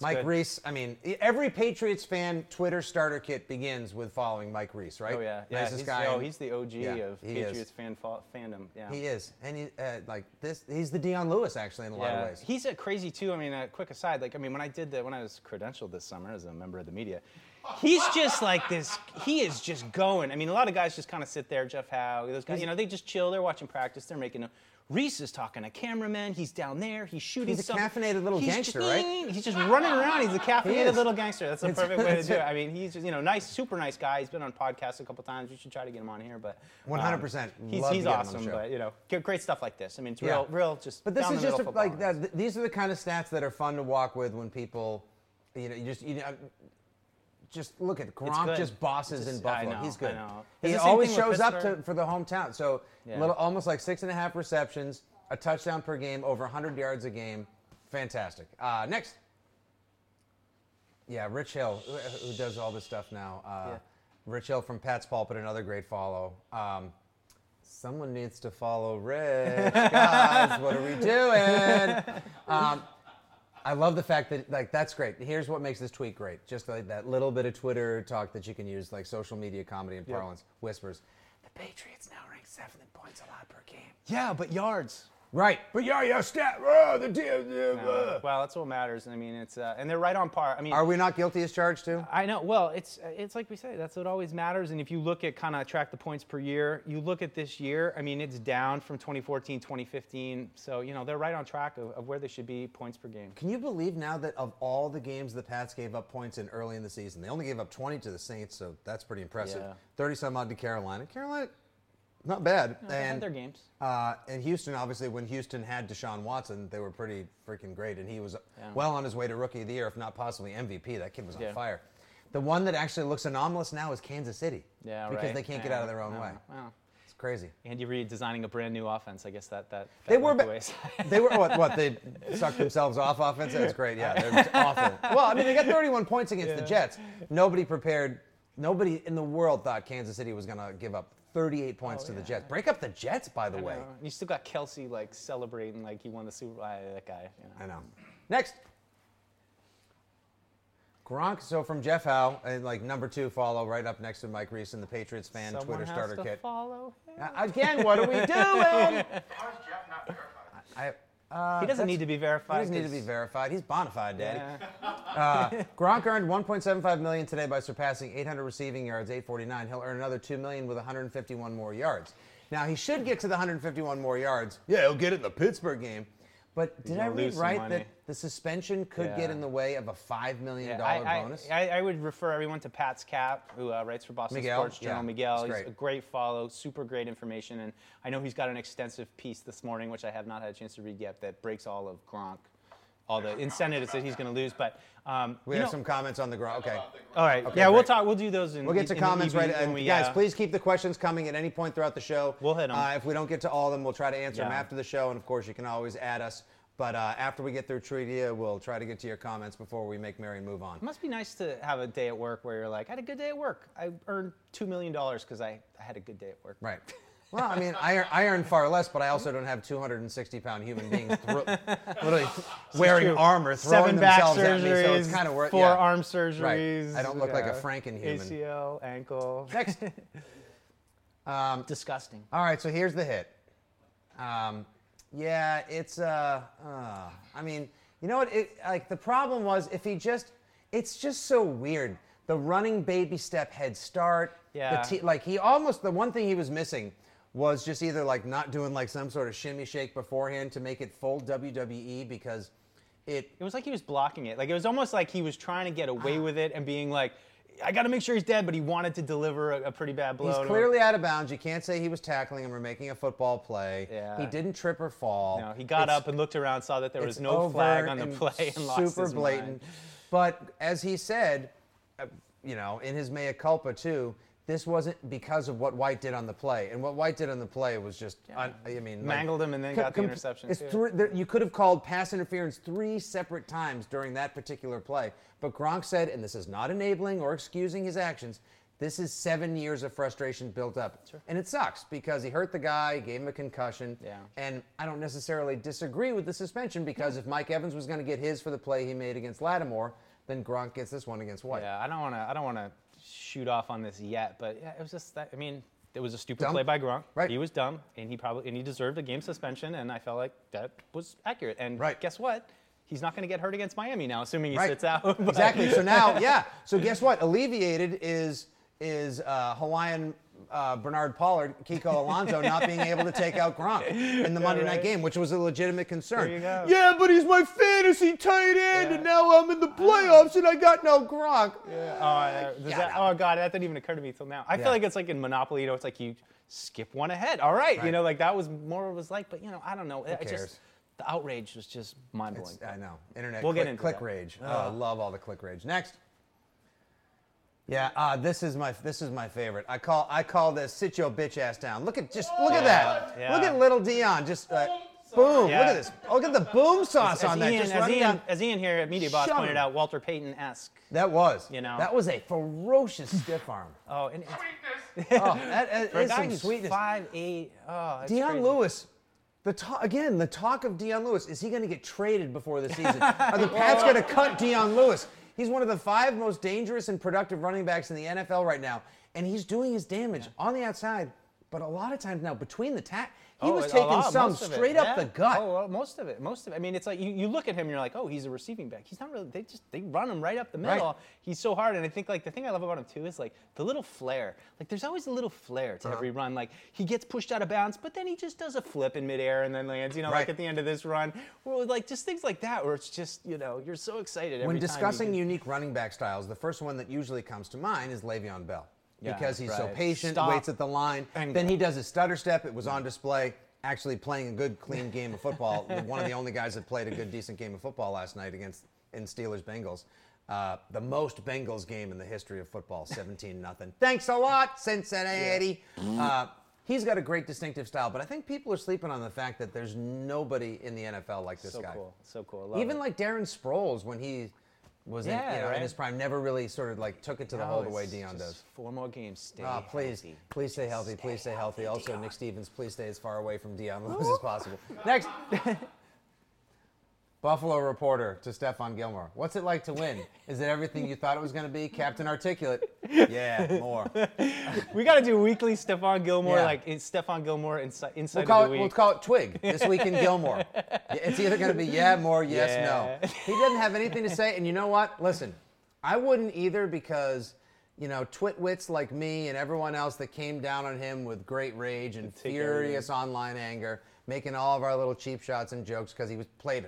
Speaker 1: Mike
Speaker 3: good.
Speaker 1: Reiss. I mean, every Patriots fan Twitter starter kit begins with following Mike Reiss, right?
Speaker 3: Oh yeah, yeah.
Speaker 1: Nicest
Speaker 3: he's,
Speaker 1: guy.
Speaker 3: oh, he's the OG
Speaker 1: Yeah,
Speaker 3: of
Speaker 1: he is.
Speaker 3: Patriots fan fa- fandom. Yeah.
Speaker 1: He is, and he uh, like this. He's the Dion Lewis actually in a lot of ways.
Speaker 3: he's a crazy too. I mean, a quick aside, like I mean, when I did the when I was credentialed this summer as a member of the media, he's just like this. He is just going. I mean, a lot of guys just kind of sit there. Jeff Howe, those guys, you know, they just chill. They're watching practice. They're making. A, Reiss is talking to cameramen. He's down there. He's shooting.
Speaker 1: He's a
Speaker 3: some-
Speaker 1: caffeinated little
Speaker 3: he's
Speaker 1: gangster,
Speaker 3: just,
Speaker 1: right?
Speaker 3: He's just running around. He's a caffeinated
Speaker 1: is.
Speaker 3: little gangster. That's the
Speaker 1: It's-
Speaker 3: perfect way to do it. I mean, he's just you know nice, super nice guy. He's been on podcasts a couple times. We should try to get him on here, but um,
Speaker 1: 100%.
Speaker 3: He's, he's
Speaker 1: get him on the
Speaker 3: awesome, but you know, great stuff like this. I mean, it's
Speaker 1: Yeah.
Speaker 3: real, real, just.
Speaker 1: But this is just a, like that. These are the kind of stats that are fun to walk with when people, you know, you just you know. Just look at Gronk. Just bosses
Speaker 3: Just-
Speaker 1: in Buffalo.
Speaker 3: know,
Speaker 1: He's good. He
Speaker 3: It's the same
Speaker 1: always shows up to, for the hometown. So
Speaker 3: Yeah.
Speaker 1: little, almost like six and a half receptions, a touchdown per game, over 100 yards a game. Fantastic. Uh, next. Yeah, Rich Hill, who, who does all this stuff now. Uh,
Speaker 3: Yeah.
Speaker 1: Rich Hill from Pat's Pulpit, another great follow. Um, Someone needs to follow Rich, guys. what are we doing? Um, I love the fact that like that's great. Here's what makes this tweet great. Just like that little bit of Twitter talk that you can use, like social media comedy and parlance. Whispers. The Patriots now rank seventh in points allowed per game.
Speaker 3: Yeah, but yards.
Speaker 1: Right, but yeah, yeah, stat. Uh, the, the, uh.
Speaker 3: Well, that's what matters. I mean, it's uh, and they're right on par. I mean,
Speaker 1: Are we not guilty as charged too?
Speaker 3: I know. Well, it's it's like we say. That's what always matters. And if you look at kind of track the points per year, you look at this year. I mean, it's down from 2014, 2015. So you know they're right on track of, of where they should be points per game.
Speaker 1: Can you believe now that of all the games the Pats gave up points in early in the season, they only gave up 20 to the Saints, so that's pretty impressive.
Speaker 3: Yeah.
Speaker 1: 30 some odd to Carolina. Carolina, not bad.
Speaker 3: They had
Speaker 1: and
Speaker 3: their games.
Speaker 1: Uh, and Houston, obviously, when Houston had Deshaun Watson, they were pretty freaking great, and he was
Speaker 3: Yeah.
Speaker 1: well on his way to Rookie of the Year, if not possibly MVP. That kid was on
Speaker 3: Yeah.
Speaker 1: fire. The one that actually looks anomalous now is Kansas City.
Speaker 3: Yeah,
Speaker 1: because
Speaker 3: right.
Speaker 1: they can't get out of their own
Speaker 3: no,
Speaker 1: way. It's crazy.
Speaker 3: Andy Reid designing a brand new offense. I guess that that, that
Speaker 1: They were, ba- they were what? What they sucked themselves off offense. That's great. Yeah, they're awful. Well, I mean, they got 31 points against the Jets. Nobody prepared. Nobody in the world thought Kansas City was going to give up 38 points to the Jets. Break up the Jets, by the way.
Speaker 3: Uh, you still got Kelce like celebrating like he won the Super Bowl. That guy. You know.
Speaker 1: I know. Next. Gronk, so from Jeff Howe, and like number two follow right up next to Mike Reiss in the Patriots fan
Speaker 3: Someone
Speaker 1: Twitter
Speaker 3: has
Speaker 1: starter
Speaker 3: to
Speaker 1: kit.
Speaker 3: follow him.
Speaker 1: Again, what are we doing?
Speaker 4: How is Jeff not verified?
Speaker 1: I, uh,
Speaker 3: He doesn't need to be verified.
Speaker 1: He doesn't need to
Speaker 3: 'cause-
Speaker 1: be verified. He's bona fide, Daddy.
Speaker 3: Yeah.
Speaker 1: Uh, Gronk earned 1.75 million today by surpassing 800 receiving yards, 849. He'll earn another 2 million with 151 more yards. Now he should get to the 151 more yards. Yeah, he'll get it in the Pittsburgh game. But did I read right that the suspension could get in the way of a five million
Speaker 3: Yeah,
Speaker 1: dollar
Speaker 3: I, I-
Speaker 1: bonus?
Speaker 3: I, I would refer everyone to Pat's Cap, who uh, writes for Boston
Speaker 1: Miguel?
Speaker 3: Sports Journal.
Speaker 1: Yeah,
Speaker 3: Miguel,
Speaker 1: he's
Speaker 3: he's
Speaker 1: great.
Speaker 3: a great follow, super great information, and I know he's got an extensive piece this morning, which I have not had a chance to read yet, that breaks all of Gronk, all the incentives that he's going to lose. But um,
Speaker 1: we
Speaker 3: you
Speaker 1: have
Speaker 3: know-
Speaker 1: some comments on the Gronk. Okay.
Speaker 3: All right, yeah, we'll
Speaker 1: great.
Speaker 3: talk. We'll do those. In,
Speaker 1: We'll get to
Speaker 3: in the
Speaker 1: comments right.
Speaker 3: when
Speaker 1: And
Speaker 3: we,
Speaker 1: guys,
Speaker 3: uh,
Speaker 1: please keep the questions coming at any point throughout the show.
Speaker 3: We'll hit 'em.
Speaker 1: Uh, if we don't get to all of them, we'll try to answer them
Speaker 3: Yeah.
Speaker 1: after the show. And of course, you can always add us. But uh, after we get through Treatia, we'll try to get to your comments before we make Mary move on.
Speaker 3: It must be nice to have a day at work where you're like, I had a good day at work. I earned two million dollars because I, I had a good day at work.
Speaker 1: Right. Well, I mean, I, earn- I earn far less, but I also don't have 260 pound human beings thro- literally wearing
Speaker 3: true.
Speaker 1: armor, throwing
Speaker 3: Seven back
Speaker 1: themselves at me. So
Speaker 3: surgeries,
Speaker 1: it's kind of worth
Speaker 3: four
Speaker 1: yeah.
Speaker 3: arm surgeries. Right.
Speaker 1: I don't look like a
Speaker 3: yeah.
Speaker 1: Frankenhuman.
Speaker 3: ACL, ankle.
Speaker 1: Next. Um,
Speaker 3: Disgusting.
Speaker 1: All right, so here's the hit. Um, yeah, it's uh, uh, I mean, you know what? It, like the problem was if he just, it's just so weird. The running baby step head start.
Speaker 3: Yeah.
Speaker 1: The t- like he almost the one thing he was missing was just either like not doing like some sort of shimmy shake beforehand to make it full WWE because it
Speaker 3: It was like he was blocking it. Like it was almost like he was trying to get away
Speaker 1: Ah.
Speaker 3: with it and being like, I got to make sure he's dead, but he wanted to deliver a, a pretty bad blow.
Speaker 1: He's
Speaker 3: to him.
Speaker 1: clearly out of bounds. You can't say he was tackling him or making a football play.
Speaker 3: Yeah.
Speaker 1: He didn't trip or fall.
Speaker 3: No, he got
Speaker 1: It's-
Speaker 3: up and looked around, saw that there was no flag on the play, and lost
Speaker 1: super
Speaker 3: his
Speaker 1: blatant.
Speaker 3: mind.
Speaker 1: But as he said, uh, you know, in his mea culpa too, this wasn't because of what White did on the play, and what White did on the play was just, un- I mean, like-
Speaker 3: Mangled him and then
Speaker 1: Com-
Speaker 3: got the
Speaker 1: com-
Speaker 3: interception,
Speaker 1: it's
Speaker 3: too.
Speaker 1: three- there- you could have called pass interference three separate times during that particular play. But Gronk said, and this is not enabling or excusing his actions, this is seven years of frustration built up. And it sucks because he hurt the guy, gave him a concussion.
Speaker 3: Yeah.
Speaker 1: And I don't necessarily disagree with the suspension because if Mike Evans was going to get his for the play he made against Lattimore, then Gronk gets this one against White.
Speaker 3: Yeah, I don't want to. I don't want to shoot off on this yet, but yeah, it was just that. I mean, it was a stupid
Speaker 1: Dumb.
Speaker 3: play by Gronk.
Speaker 1: Right.
Speaker 3: He was dumb, and he probably and he deserved a game suspension, and I felt like that was accurate. And
Speaker 1: Right.
Speaker 3: guess what? He's not going to get hurt against Miami now, assuming he
Speaker 1: Right.
Speaker 3: sits out. But-
Speaker 1: exactly. So now, yeah. So guess what? Alleviated is is uh, Hawaiian uh, Bernard Pollard, Kiko Alonso not being able to take out Gronk in the Monday night game, which was a legitimate concern.
Speaker 3: There you go.
Speaker 1: Yeah, but he's my fantasy tight end,
Speaker 3: Yeah.
Speaker 1: and now I'm in the playoffs, and I got no Gronk.
Speaker 3: Oh, uh, does that, oh God, that didn't even occur to me till now. I
Speaker 1: Yeah.
Speaker 3: feel like it's like in Monopoly, you know, it's like you skip one ahead. All right,
Speaker 1: Right.
Speaker 3: you know, like that was more what it was like. But you know, I don't know. It
Speaker 1: cares?
Speaker 3: just the outrage was just mind blowing.
Speaker 1: I know. Internet
Speaker 3: We'll get
Speaker 1: click,
Speaker 3: into
Speaker 1: click
Speaker 3: that.
Speaker 1: rage. I love all the click rage. Next. Yeah, uh, this is my this is my favorite. I call I call this sit your bitch ass down. Look at just look at that.
Speaker 3: Yeah.
Speaker 1: Look at little Dion. Just uh, Boom!
Speaker 3: Yeah.
Speaker 1: Look at this. Look at the boom sauce
Speaker 3: as,
Speaker 1: on that.
Speaker 3: Ian,
Speaker 1: Just
Speaker 3: as, Ian,
Speaker 1: down.
Speaker 3: as Ian here at Media Boss
Speaker 1: Shove
Speaker 3: pointed
Speaker 1: him.
Speaker 3: out, Walter Payton esque.
Speaker 1: That was.
Speaker 3: You know.
Speaker 1: That was a ferocious stiff arm.
Speaker 3: Oh, and it's,
Speaker 4: Sweetness.
Speaker 1: Oh, that, that
Speaker 3: for a guy
Speaker 1: some sweetness.
Speaker 3: five eight. Oh,
Speaker 1: Dion
Speaker 3: crazy.
Speaker 1: Lewis. The talk, again, the talk of Dion Lewis is he going to get traded before the season? Are the Pats going to cut Dion Lewis? He's one of the five most dangerous and productive running backs in the NFL right now, and he's doing his damage on the outside. But a lot of times now, between the tack, he
Speaker 3: Oh,
Speaker 1: was taking some
Speaker 3: most of it,
Speaker 1: straight up
Speaker 3: yeah.
Speaker 1: the gut.
Speaker 3: Oh, well, most of it, most of it. I mean, it's like you, you look at him and you're like, oh, he's a receiving back. He's not really. They just they run him right up the
Speaker 1: Right.
Speaker 3: middle. He's so hard, and I think like the thing I love about him too is like the little flair. Like there's always a little flair
Speaker 1: Uh-huh.
Speaker 3: to every run. Like he gets pushed out of bounds, but then he just does a flip in midair and then lands. You know,
Speaker 1: Right.
Speaker 3: like at the end of this run, or like just things like that, where it's just you know you're so excited. Every
Speaker 1: when discussing unique running back styles, the first one that usually comes to mind is Le'Veon Bell.
Speaker 3: Yeah,
Speaker 1: because he's so patient,
Speaker 3: Stop
Speaker 1: waits at the line.
Speaker 3: and
Speaker 1: then
Speaker 3: go.
Speaker 1: he does his stutter step. It was on display. Actually playing a good, clean game of football. One of the only guys that played a good, decent game of football last night against in Steelers Bengals. Uh, the most Bengals game in the history of football, 17 nothing. Thanks a lot, Cincinnati. Uh, he's got a great distinctive style, but I think people are sleeping on the fact that there's nobody in the NFL like this
Speaker 3: so
Speaker 1: guy.
Speaker 3: So cool, so cool. Love
Speaker 1: Even
Speaker 3: it.
Speaker 1: like Darren Sproles when he was in, you know, in
Speaker 3: right.
Speaker 1: his prime, never really sort of like took it to the
Speaker 3: No,
Speaker 1: hole the way Dion does.
Speaker 3: Four more games. Stay
Speaker 1: Ah, please,
Speaker 3: healthy.
Speaker 1: please stay healthy.
Speaker 3: Stay
Speaker 1: please stay healthy.
Speaker 3: healthy,
Speaker 1: Also. Nick Stevens, please stay as far away from Dion Lewis as possible. Next, Buffalo reporter to Stephon Gilmore. What's it like to win? Is it everything you thought it was going to be? Captain Articulate. Yeah, more.
Speaker 3: We got to do weekly Stephon Gilmore,
Speaker 1: Yeah.
Speaker 3: like it's Stephon Gilmore inside inside
Speaker 1: We'll call
Speaker 3: of
Speaker 1: it.
Speaker 3: the
Speaker 1: We'll call it Twig this week in Gilmore. It's either going to be yeah, more, yes,
Speaker 3: Yeah.
Speaker 1: no. He doesn't have anything to say, and you know what? Listen, I wouldn't either because you know twitwits like me and everyone else that came down on him with great rage and furious online anger, making all of our little cheap shots and jokes because he was played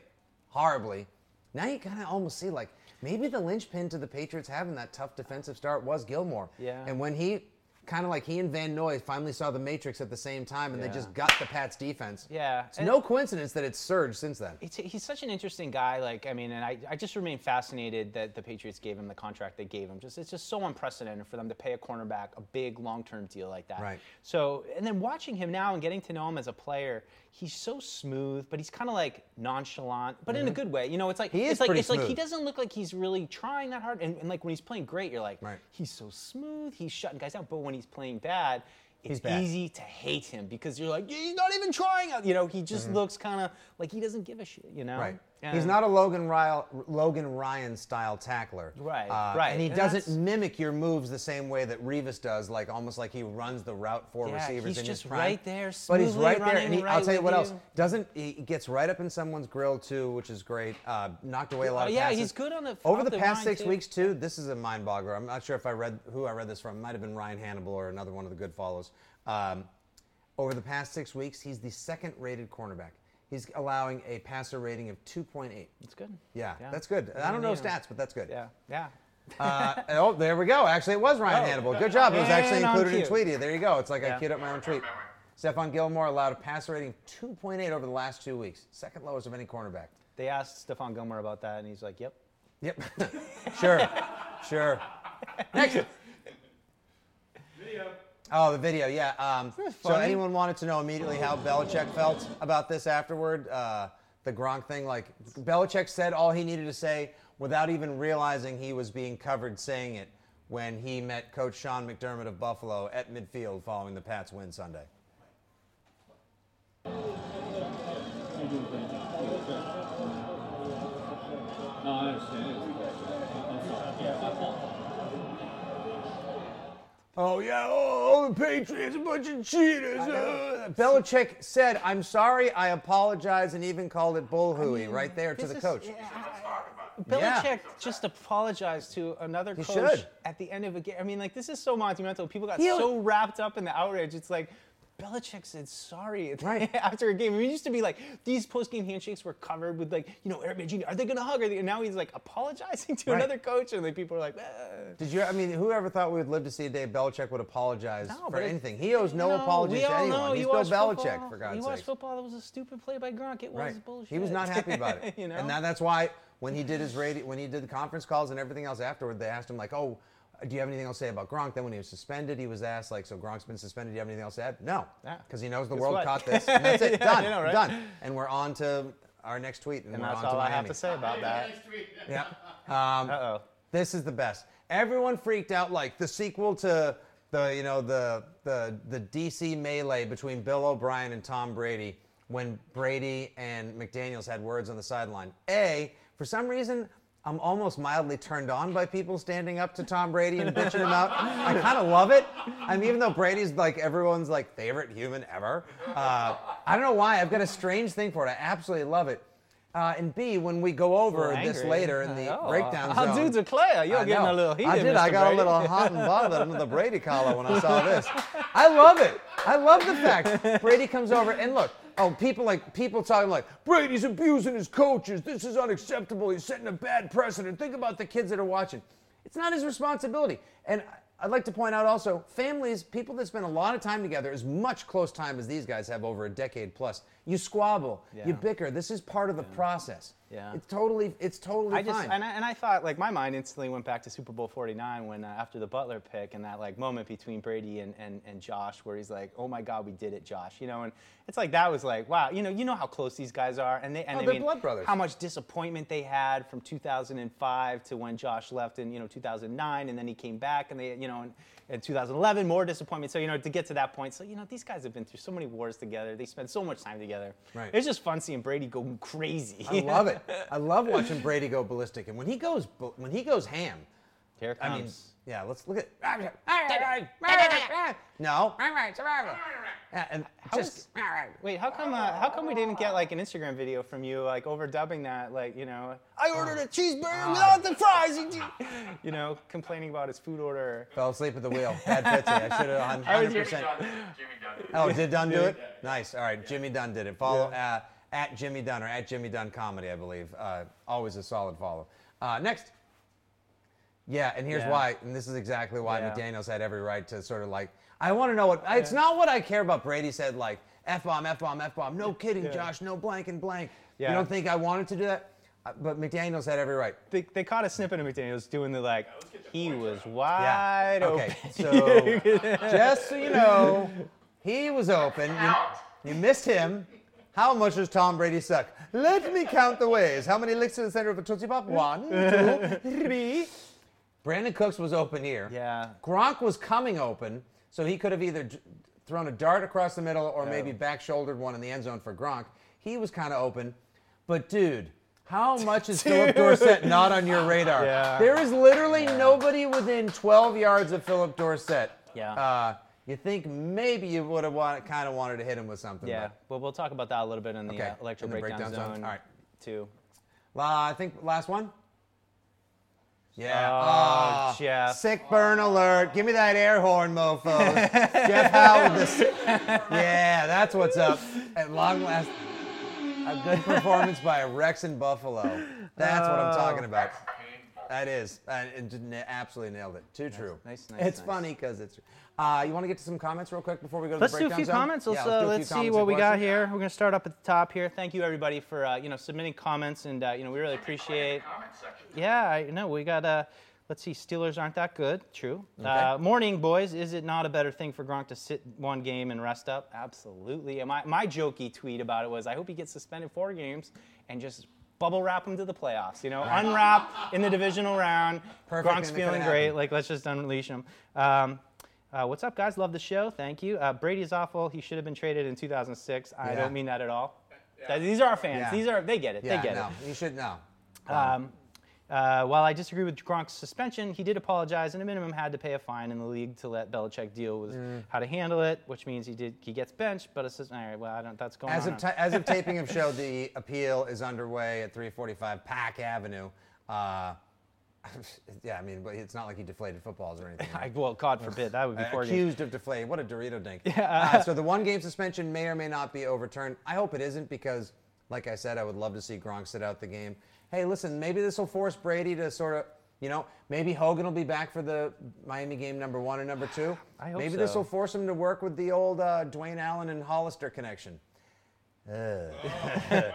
Speaker 1: horribly. Now you kind of almost see like maybe the linchpin to the Patriots having that tough defensive start was Gilmore.
Speaker 3: Yeah.
Speaker 1: And when he kind of like he and Van Noy finally saw the Matrix at the same time, and they just got the Pats defense.
Speaker 3: Yeah,
Speaker 1: It's
Speaker 3: and-
Speaker 1: no coincidence that it's surged since then.
Speaker 3: He's such an interesting guy. Like, I mean, and I, I just remain fascinated that the Patriots gave him the contract they gave him. Just it's just so unprecedented for them to pay a cornerback a big long-term deal like that.
Speaker 1: Right.
Speaker 3: So, and then watching him now and getting to know him as a player, he's so smooth, but he's kind of like nonchalant, but in a good way. You know, it's like
Speaker 1: Mm-hmm. He is
Speaker 3: it's like it's like he doesn't look like he's really trying that hard. And, and like when he's playing great, you're like,
Speaker 1: Right.
Speaker 3: he's so smooth, he's shutting guys down. But when he's playing bad. It's
Speaker 1: bad.
Speaker 3: easy to hate him because you're like, he's not even trying. You know, he just looks kind of like he doesn't give a shit. You know,
Speaker 1: Mm-hmm. Right. He's not a Logan Ryan, Logan Ryan style tackler.
Speaker 3: Right,
Speaker 1: Uh,
Speaker 3: right.
Speaker 1: And he
Speaker 3: And
Speaker 1: doesn't
Speaker 3: that's-
Speaker 1: mimic your moves the same way that Revis does, like almost like he runs the route for
Speaker 3: Yeah,
Speaker 1: receivers
Speaker 3: he's
Speaker 1: in
Speaker 3: just
Speaker 1: his prime.
Speaker 3: right there,
Speaker 1: But he's right there, and he, I'll tell you what else. Doesn't he gets right up in someone's grill too, which is great. Uh, knocked away a lot
Speaker 3: Oh,
Speaker 1: of
Speaker 3: yeah,
Speaker 1: passes.
Speaker 3: he's good on the-
Speaker 1: Over the
Speaker 3: the
Speaker 1: past six
Speaker 3: too.
Speaker 1: weeks too. This is a mind boggler. I'm not sure if I read who I read this from. It might have been Ryan Hannable or another one of the good follows. Um, over the past six weeks, he's the second rated cornerback. He's allowing a passer rating of 2.8.
Speaker 3: That's good.
Speaker 1: Yeah, that's good. I don't know
Speaker 3: Yeah.
Speaker 1: stats, but that's good.
Speaker 3: Yeah, yeah.
Speaker 1: Uh, oh, there we go. Actually, it was Ryan
Speaker 3: Oh.
Speaker 1: Hannable. Good job. It was actually included in
Speaker 3: cue.
Speaker 1: Tweety. There you go. It's like I
Speaker 3: Yeah.
Speaker 1: queued up my own tweet. Stephon Gilmore allowed a passer rating of 2.8 over the last two weeks, second lowest of any cornerback.
Speaker 3: They asked Stephon Gilmore about that, and he's like, "Yep."
Speaker 1: Yep. sure. Sure. Next. Oh, the video, yeah. Um, so anyone wanted to know immediately how Belichick felt about this afterward? Uh, the Gronk thing, like Belichick said all he needed to say without even realizing he was being covered saying it when he met Coach Sean McDermott of Buffalo at midfield following the Pats win Sunday.
Speaker 5: No, I understand. I'm sorry.
Speaker 1: Oh yeah, oh the Patriots, a bunch of cheaters. uh. Belichick said, "I'm sorry, I apologize," and even called it bull hooey right there to the
Speaker 3: is-
Speaker 1: coach.
Speaker 3: Belichick
Speaker 1: Yeah.
Speaker 3: just apologized to another
Speaker 1: He
Speaker 3: coach
Speaker 1: should.
Speaker 3: at the end of a game. I mean, like this is so monumental. People got
Speaker 1: He-
Speaker 3: so wrapped up in the outrage. It's like Belichick said sorry
Speaker 1: Right.
Speaker 3: after a game. I mean, it used to be like these post-game handshakes were covered with like, you know, Eric Mangini, are they going to hug? Are they? And now he's like apologizing to
Speaker 1: Right.
Speaker 3: another coach, and like people are like, "Ah."
Speaker 1: Did you? I mean, whoever thought we would live to see a day Belichick would apologize
Speaker 3: No,
Speaker 1: for anything? He owes no
Speaker 3: know,
Speaker 1: apologies to anyone.
Speaker 3: know
Speaker 1: He's
Speaker 3: you
Speaker 1: Bill Belichick,
Speaker 3: football-
Speaker 1: for God's
Speaker 3: You
Speaker 1: sake.
Speaker 3: watch football. That was a stupid play by Gronk. It was
Speaker 1: Right.
Speaker 3: bullshit.
Speaker 1: He was not happy about it.
Speaker 3: you know?
Speaker 1: And now that's why when he did his radio, when he did the conference calls and everything else afterward, they asked him like, "Oh, do you have anything else to say about Gronk? Then when he was suspended, he was asked like, so Gronk's been suspended. Do you have anything else to add? No,
Speaker 3: Yeah.
Speaker 1: because he knows the
Speaker 3: Guess
Speaker 1: world
Speaker 3: what?
Speaker 1: caught this. And that's it.
Speaker 3: Yeah, I
Speaker 1: Done.
Speaker 3: know, right?
Speaker 1: Done. And we're on to our next tweet, and,
Speaker 3: And
Speaker 1: we're
Speaker 3: that's
Speaker 1: on
Speaker 3: all
Speaker 1: to
Speaker 3: I
Speaker 1: Miami.
Speaker 3: have to say about that.
Speaker 1: Yeah. Um,
Speaker 3: Uh oh.
Speaker 1: this is the best. Everyone freaked out like the sequel to the you know the the the DC melee between Bill O'Brien and Tom Brady when Brady and McDaniels had words on the sideline. A, for some reason, I'm almost mildly turned on by people standing up to Tom Brady and bitching him out. I kind of love it. I mean, even though Brady's like everyone's like favorite human ever, uh, I don't know why. I've got a strange thing for it. I absolutely love it. Uh, and B, when we go over this later in the
Speaker 3: Oh,
Speaker 1: breakdown
Speaker 3: how
Speaker 1: zone,
Speaker 3: dudes are clear. You're
Speaker 1: I
Speaker 3: getting a little heated.
Speaker 1: I did. I got
Speaker 3: Brady.
Speaker 1: a little hot and bothered under the Brady collar when I saw this. I love it. I love the fact Brady comes over and look. Oh, people like people talking like Brady's abusing his coaches. This is unacceptable. He's setting a bad precedent. Think about the kids that are watching. It's not his responsibility. And I'd like to point out also, families, people that spend a lot of time together, as much close time as these guys have over a decade plus. You squabble, you bicker. This is part of the process.
Speaker 3: Yeah.
Speaker 1: It's totally, it's totally
Speaker 3: I just
Speaker 1: fine.
Speaker 3: and I, and I thought like my mind instantly went back to Super Bowl 49 when uh, after the Butler pick and that like moment between Brady and, and, and Josh where he's like, oh my God, we did it, Josh. You know, and it's like that was like wow, you know, you know how close these guys are, and they and
Speaker 1: Oh,
Speaker 3: I mean
Speaker 1: blood brothers.
Speaker 3: how much disappointment they had from 2005 to when Josh left in you know 2009, and then he came back and they you know in, in 2011 more disappointment. So you know to get to that point, so you know these guys have been through so many wars together. They spend so much time together.
Speaker 1: Right.
Speaker 3: It's just fun seeing Brady go crazy.
Speaker 1: I love it. I love watching Brady go ballistic, and when he goes when he goes ham,
Speaker 3: Here it
Speaker 1: I
Speaker 3: comes.
Speaker 1: mean, yeah. Let's look at. No. Yeah, and just
Speaker 3: Wait, how come? Uh, how come we didn't get like an Instagram video from you, like overdubbing that? Like, you know, I ordered a cheeseburger without the fries. you know, complaining about his food order.
Speaker 1: fell asleep at the wheel. Bad Fitzy. I should have
Speaker 3: I was
Speaker 1: hundred
Speaker 3: here-
Speaker 1: percent.
Speaker 4: Jimmy Dunn.
Speaker 1: Oh, did Dunn do it? Nice. All right, Jimmy Dunn did it. Follow uh, at Jimmy Dunn or at Jimmy Dunn Comedy, I believe. Uh, always a solid follow. Uh, next. Yeah, and here's
Speaker 3: Yeah.
Speaker 1: why, and this is exactly why
Speaker 3: Yeah.
Speaker 1: McDaniels had every right to sort of like. I want to know what. It's not what I care about. Brady said like f bomb, f bomb, f bomb. No kidding, Josh. No blank and blank.
Speaker 3: Yeah.
Speaker 1: You don't think I wanted to do that? Uh, But McDaniels had every right.
Speaker 3: They, they caught a snippet of McDaniel's doing the like. He was
Speaker 1: Yeah.
Speaker 3: wide
Speaker 1: Okay.
Speaker 3: open.
Speaker 1: So just so you know, he was open. You, you missed him. How much does Tom Brady suck? Let me count the ways. How many licks to the center of a Tootsie Pop? One, two, three. Brandin Cooks was open here.
Speaker 3: Yeah.
Speaker 1: Gronk was coming open, so he could have either j- thrown a dart across the middle or
Speaker 3: Yeah.
Speaker 1: maybe back shouldered one in the end zone for Gronk. He was kind of open. But dude, how much is Phillip Dorsett not on your radar?
Speaker 3: Yeah.
Speaker 1: There is literally nobody within 12 yards of Phillip Dorsett.
Speaker 3: Yeah.
Speaker 1: Uh, you think maybe you would have wanted, kind of wanted to hit him with something.
Speaker 3: Yeah, well, we'll talk about that a little bit in the
Speaker 1: Okay,
Speaker 3: uh, electro
Speaker 1: in the
Speaker 3: breakdown,
Speaker 1: breakdown zone. All right.
Speaker 3: Too.
Speaker 1: but- Uh, I think last one. Yeah.
Speaker 3: Oh,
Speaker 1: Ah,
Speaker 3: Jeff.
Speaker 1: Sick burn alert. Give me that air horn, mofos. Jeff Howard. The yeah, that's what's up. At long last, a good performance by a Rex in Buffalo. That's what I'm talking about. That is, and it just na- absolutely nailed it. Too true.
Speaker 3: nice, nice,
Speaker 1: It's
Speaker 3: nice.
Speaker 1: funny because it's. Uh, you want to get to some comments real quick before we go to
Speaker 3: Let's
Speaker 1: the
Speaker 3: do a
Speaker 1: breakdown
Speaker 3: few
Speaker 1: zone?
Speaker 3: comments. Let's,
Speaker 1: Yeah,
Speaker 3: uh,
Speaker 1: do a few
Speaker 3: let's see what we got here. We're gonna start up at the top here. Thank you everybody for uh, you know submitting comments, and uh, you know we really appreciate. Yeah, I know we got. Uh, let's see, Steelers aren't that good. True. Uh, morning, boys. Is it not a better thing for Gronk to sit one game and rest up? Absolutely. And my my jokey tweet about it was, I hope he gets suspended four games and just. Bubble wrap them to the playoffs, you know. Unwrap in the divisional round.
Speaker 1: Perfect,
Speaker 3: Gronk's feeling great. Like, let's just unleash him. Um, uh, what's up, guys? Love the show. Thank you. Uh, Brady's awful. He should have been traded in 2006. I
Speaker 1: Yeah.
Speaker 3: don't mean that at all. That- these are our fans.
Speaker 1: Yeah.
Speaker 3: These are they get it.
Speaker 1: Yeah,
Speaker 3: they get
Speaker 1: no,
Speaker 3: it.
Speaker 1: you should know.
Speaker 3: Um, uh, while I disagree with Gronk's suspension, he did apologize and a minimum had to pay a fine in the league to let Belichick deal with
Speaker 1: Mm.
Speaker 3: how to handle it, which means he did he gets benched. But it's just, all right. Well, I don't. That's going
Speaker 1: As
Speaker 3: on.
Speaker 1: of, ta- as of taping of show, the appeal is underway at 345 Park Avenue. Uh, yeah, I mean, but it's not like he deflated footballs or anything.
Speaker 3: I,
Speaker 1: right?
Speaker 3: well, God forbid that would be games.
Speaker 1: accused of deflating. What a Dorito dink. Uh, so the one game suspension may or may not be overturned. I hope it isn't because, like I said, I would love to see Gronk sit out the game. Hey, listen, maybe this will force Brady to sort of, you know, maybe Hogan will be back for the Miami game number one and number two.
Speaker 3: I hope
Speaker 1: maybe this will force him to work with the old uh, Dwayne Allen and Hollister connection. Ugh.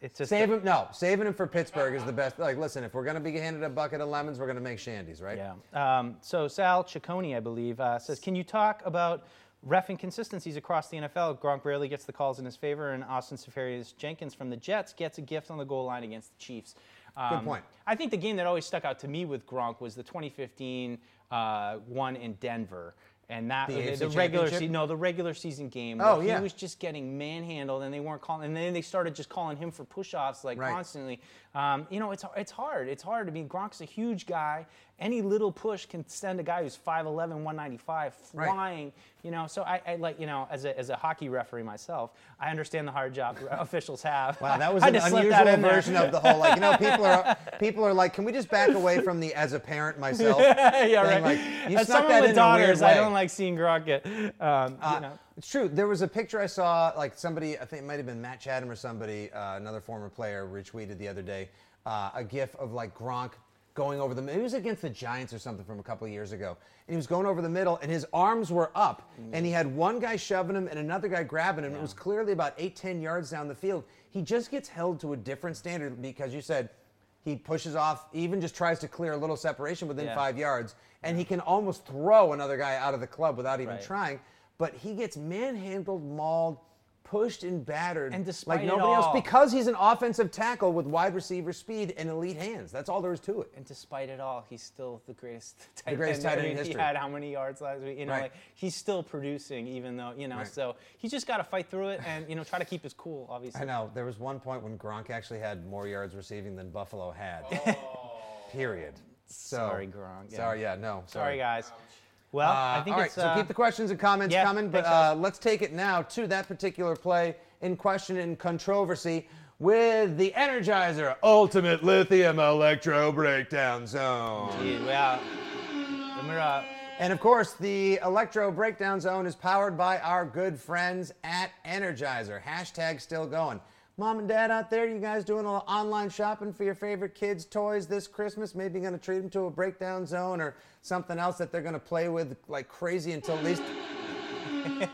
Speaker 3: It's just
Speaker 1: Save him. No, saving him for Pittsburgh is the best. Like, listen, if we're gonna be handed a bucket of lemons, we're gonna make shandies, right?
Speaker 3: Yeah. Um, so Sal Ciccone, I believe, uh, says, "Can you talk about ref inconsistencies across the NFL? Gronk rarely gets the calls in his favor, and Austin Seferian-Jenkins from the Jets gets a gift on the goal line against the Chiefs." Um,
Speaker 1: point.
Speaker 3: I think the game that always stuck out to me with Gronk was the 2015 uh, one in Denver. And that
Speaker 1: The
Speaker 3: the, regular season, no, the regular season game.
Speaker 1: Oh,
Speaker 3: where
Speaker 1: yeah.
Speaker 3: He was just getting manhandled, and they weren't calling. And then they started just calling him for push-offs like
Speaker 1: Right.
Speaker 3: constantly. Um, you know, it's it's hard. It's hard. I mean, Gronk's a huge guy. Any little push can send a guy who's 5'11", 195
Speaker 1: Right.
Speaker 3: flying. You know, so I, I like you know, as a as a hockey referee myself, I understand the hard job officials have.
Speaker 1: Wow, that was an unusual version of the whole like you know people are people are like, can we just back away from the as a parent myself?
Speaker 3: yeah, right.
Speaker 1: Like, you
Speaker 3: As
Speaker 1: snuck that
Speaker 3: with
Speaker 1: in
Speaker 3: daughters, I don't like seeing Gronk get. Um,
Speaker 1: Uh,
Speaker 3: you know.
Speaker 1: It's true. There was a picture I saw, like somebody, I think it might have been Matt Chatham or somebody, uh, another former player, retweeted the other day, uh, a GIF of like Gronk going over the. Maybe it was against the Giants or something from a couple of years ago, and he was going over the middle, and his arms were up, and he had one guy shoving him and another guy grabbing him. It was clearly about eight, ten yards down the field. He just gets held to a different standard because you said. He pushes off, even just tries to clear a little separation within
Speaker 3: Yeah.
Speaker 1: five yards, and he can almost throw another guy out of the club without even
Speaker 3: Right.
Speaker 1: trying but he gets manhandled, mauled, pushed, and battered
Speaker 3: And despite
Speaker 1: like nobody else
Speaker 3: all-
Speaker 1: because he's an offensive tackle with wide receiver speed and elite hands. That's all there is to it.
Speaker 3: And despite it all, he's still the greatest tight
Speaker 1: greatest
Speaker 3: end.
Speaker 1: tight end
Speaker 3: mean,
Speaker 1: history.
Speaker 3: He had how many yards last week? You know,
Speaker 1: Right.
Speaker 3: like he's still producing, even though you know.
Speaker 1: Right.
Speaker 3: So he's just got to fight through it and you know try to keep his cool. Obviously.
Speaker 1: I know there was one point when Gronk actually had more yards receiving than Buffalo had. Oh. Period. So,
Speaker 3: Sorry, Gronk, yeah.
Speaker 1: Sorry, yeah, no, sorry.
Speaker 3: Sorry, guys. Well, I
Speaker 1: Uh,
Speaker 3: think
Speaker 1: all right, so
Speaker 3: uh,
Speaker 1: keep the questions and comments
Speaker 3: yeah,
Speaker 1: coming, but uh, let's take it now to that particular play in question and controversy with the Energizer Ultimate Lithium Electro Breakdown Zone.
Speaker 3: Dude, well, uh,
Speaker 1: And of course, the Electro Breakdown Zone is powered by our good friends at Energizer. Hashtag still going. Mom and dad out there, you guys doing a little online shopping for your favorite kids' toys this Christmas? Maybe going to treat them to a breakdown zone or something else that they're going to play with like crazy until at least.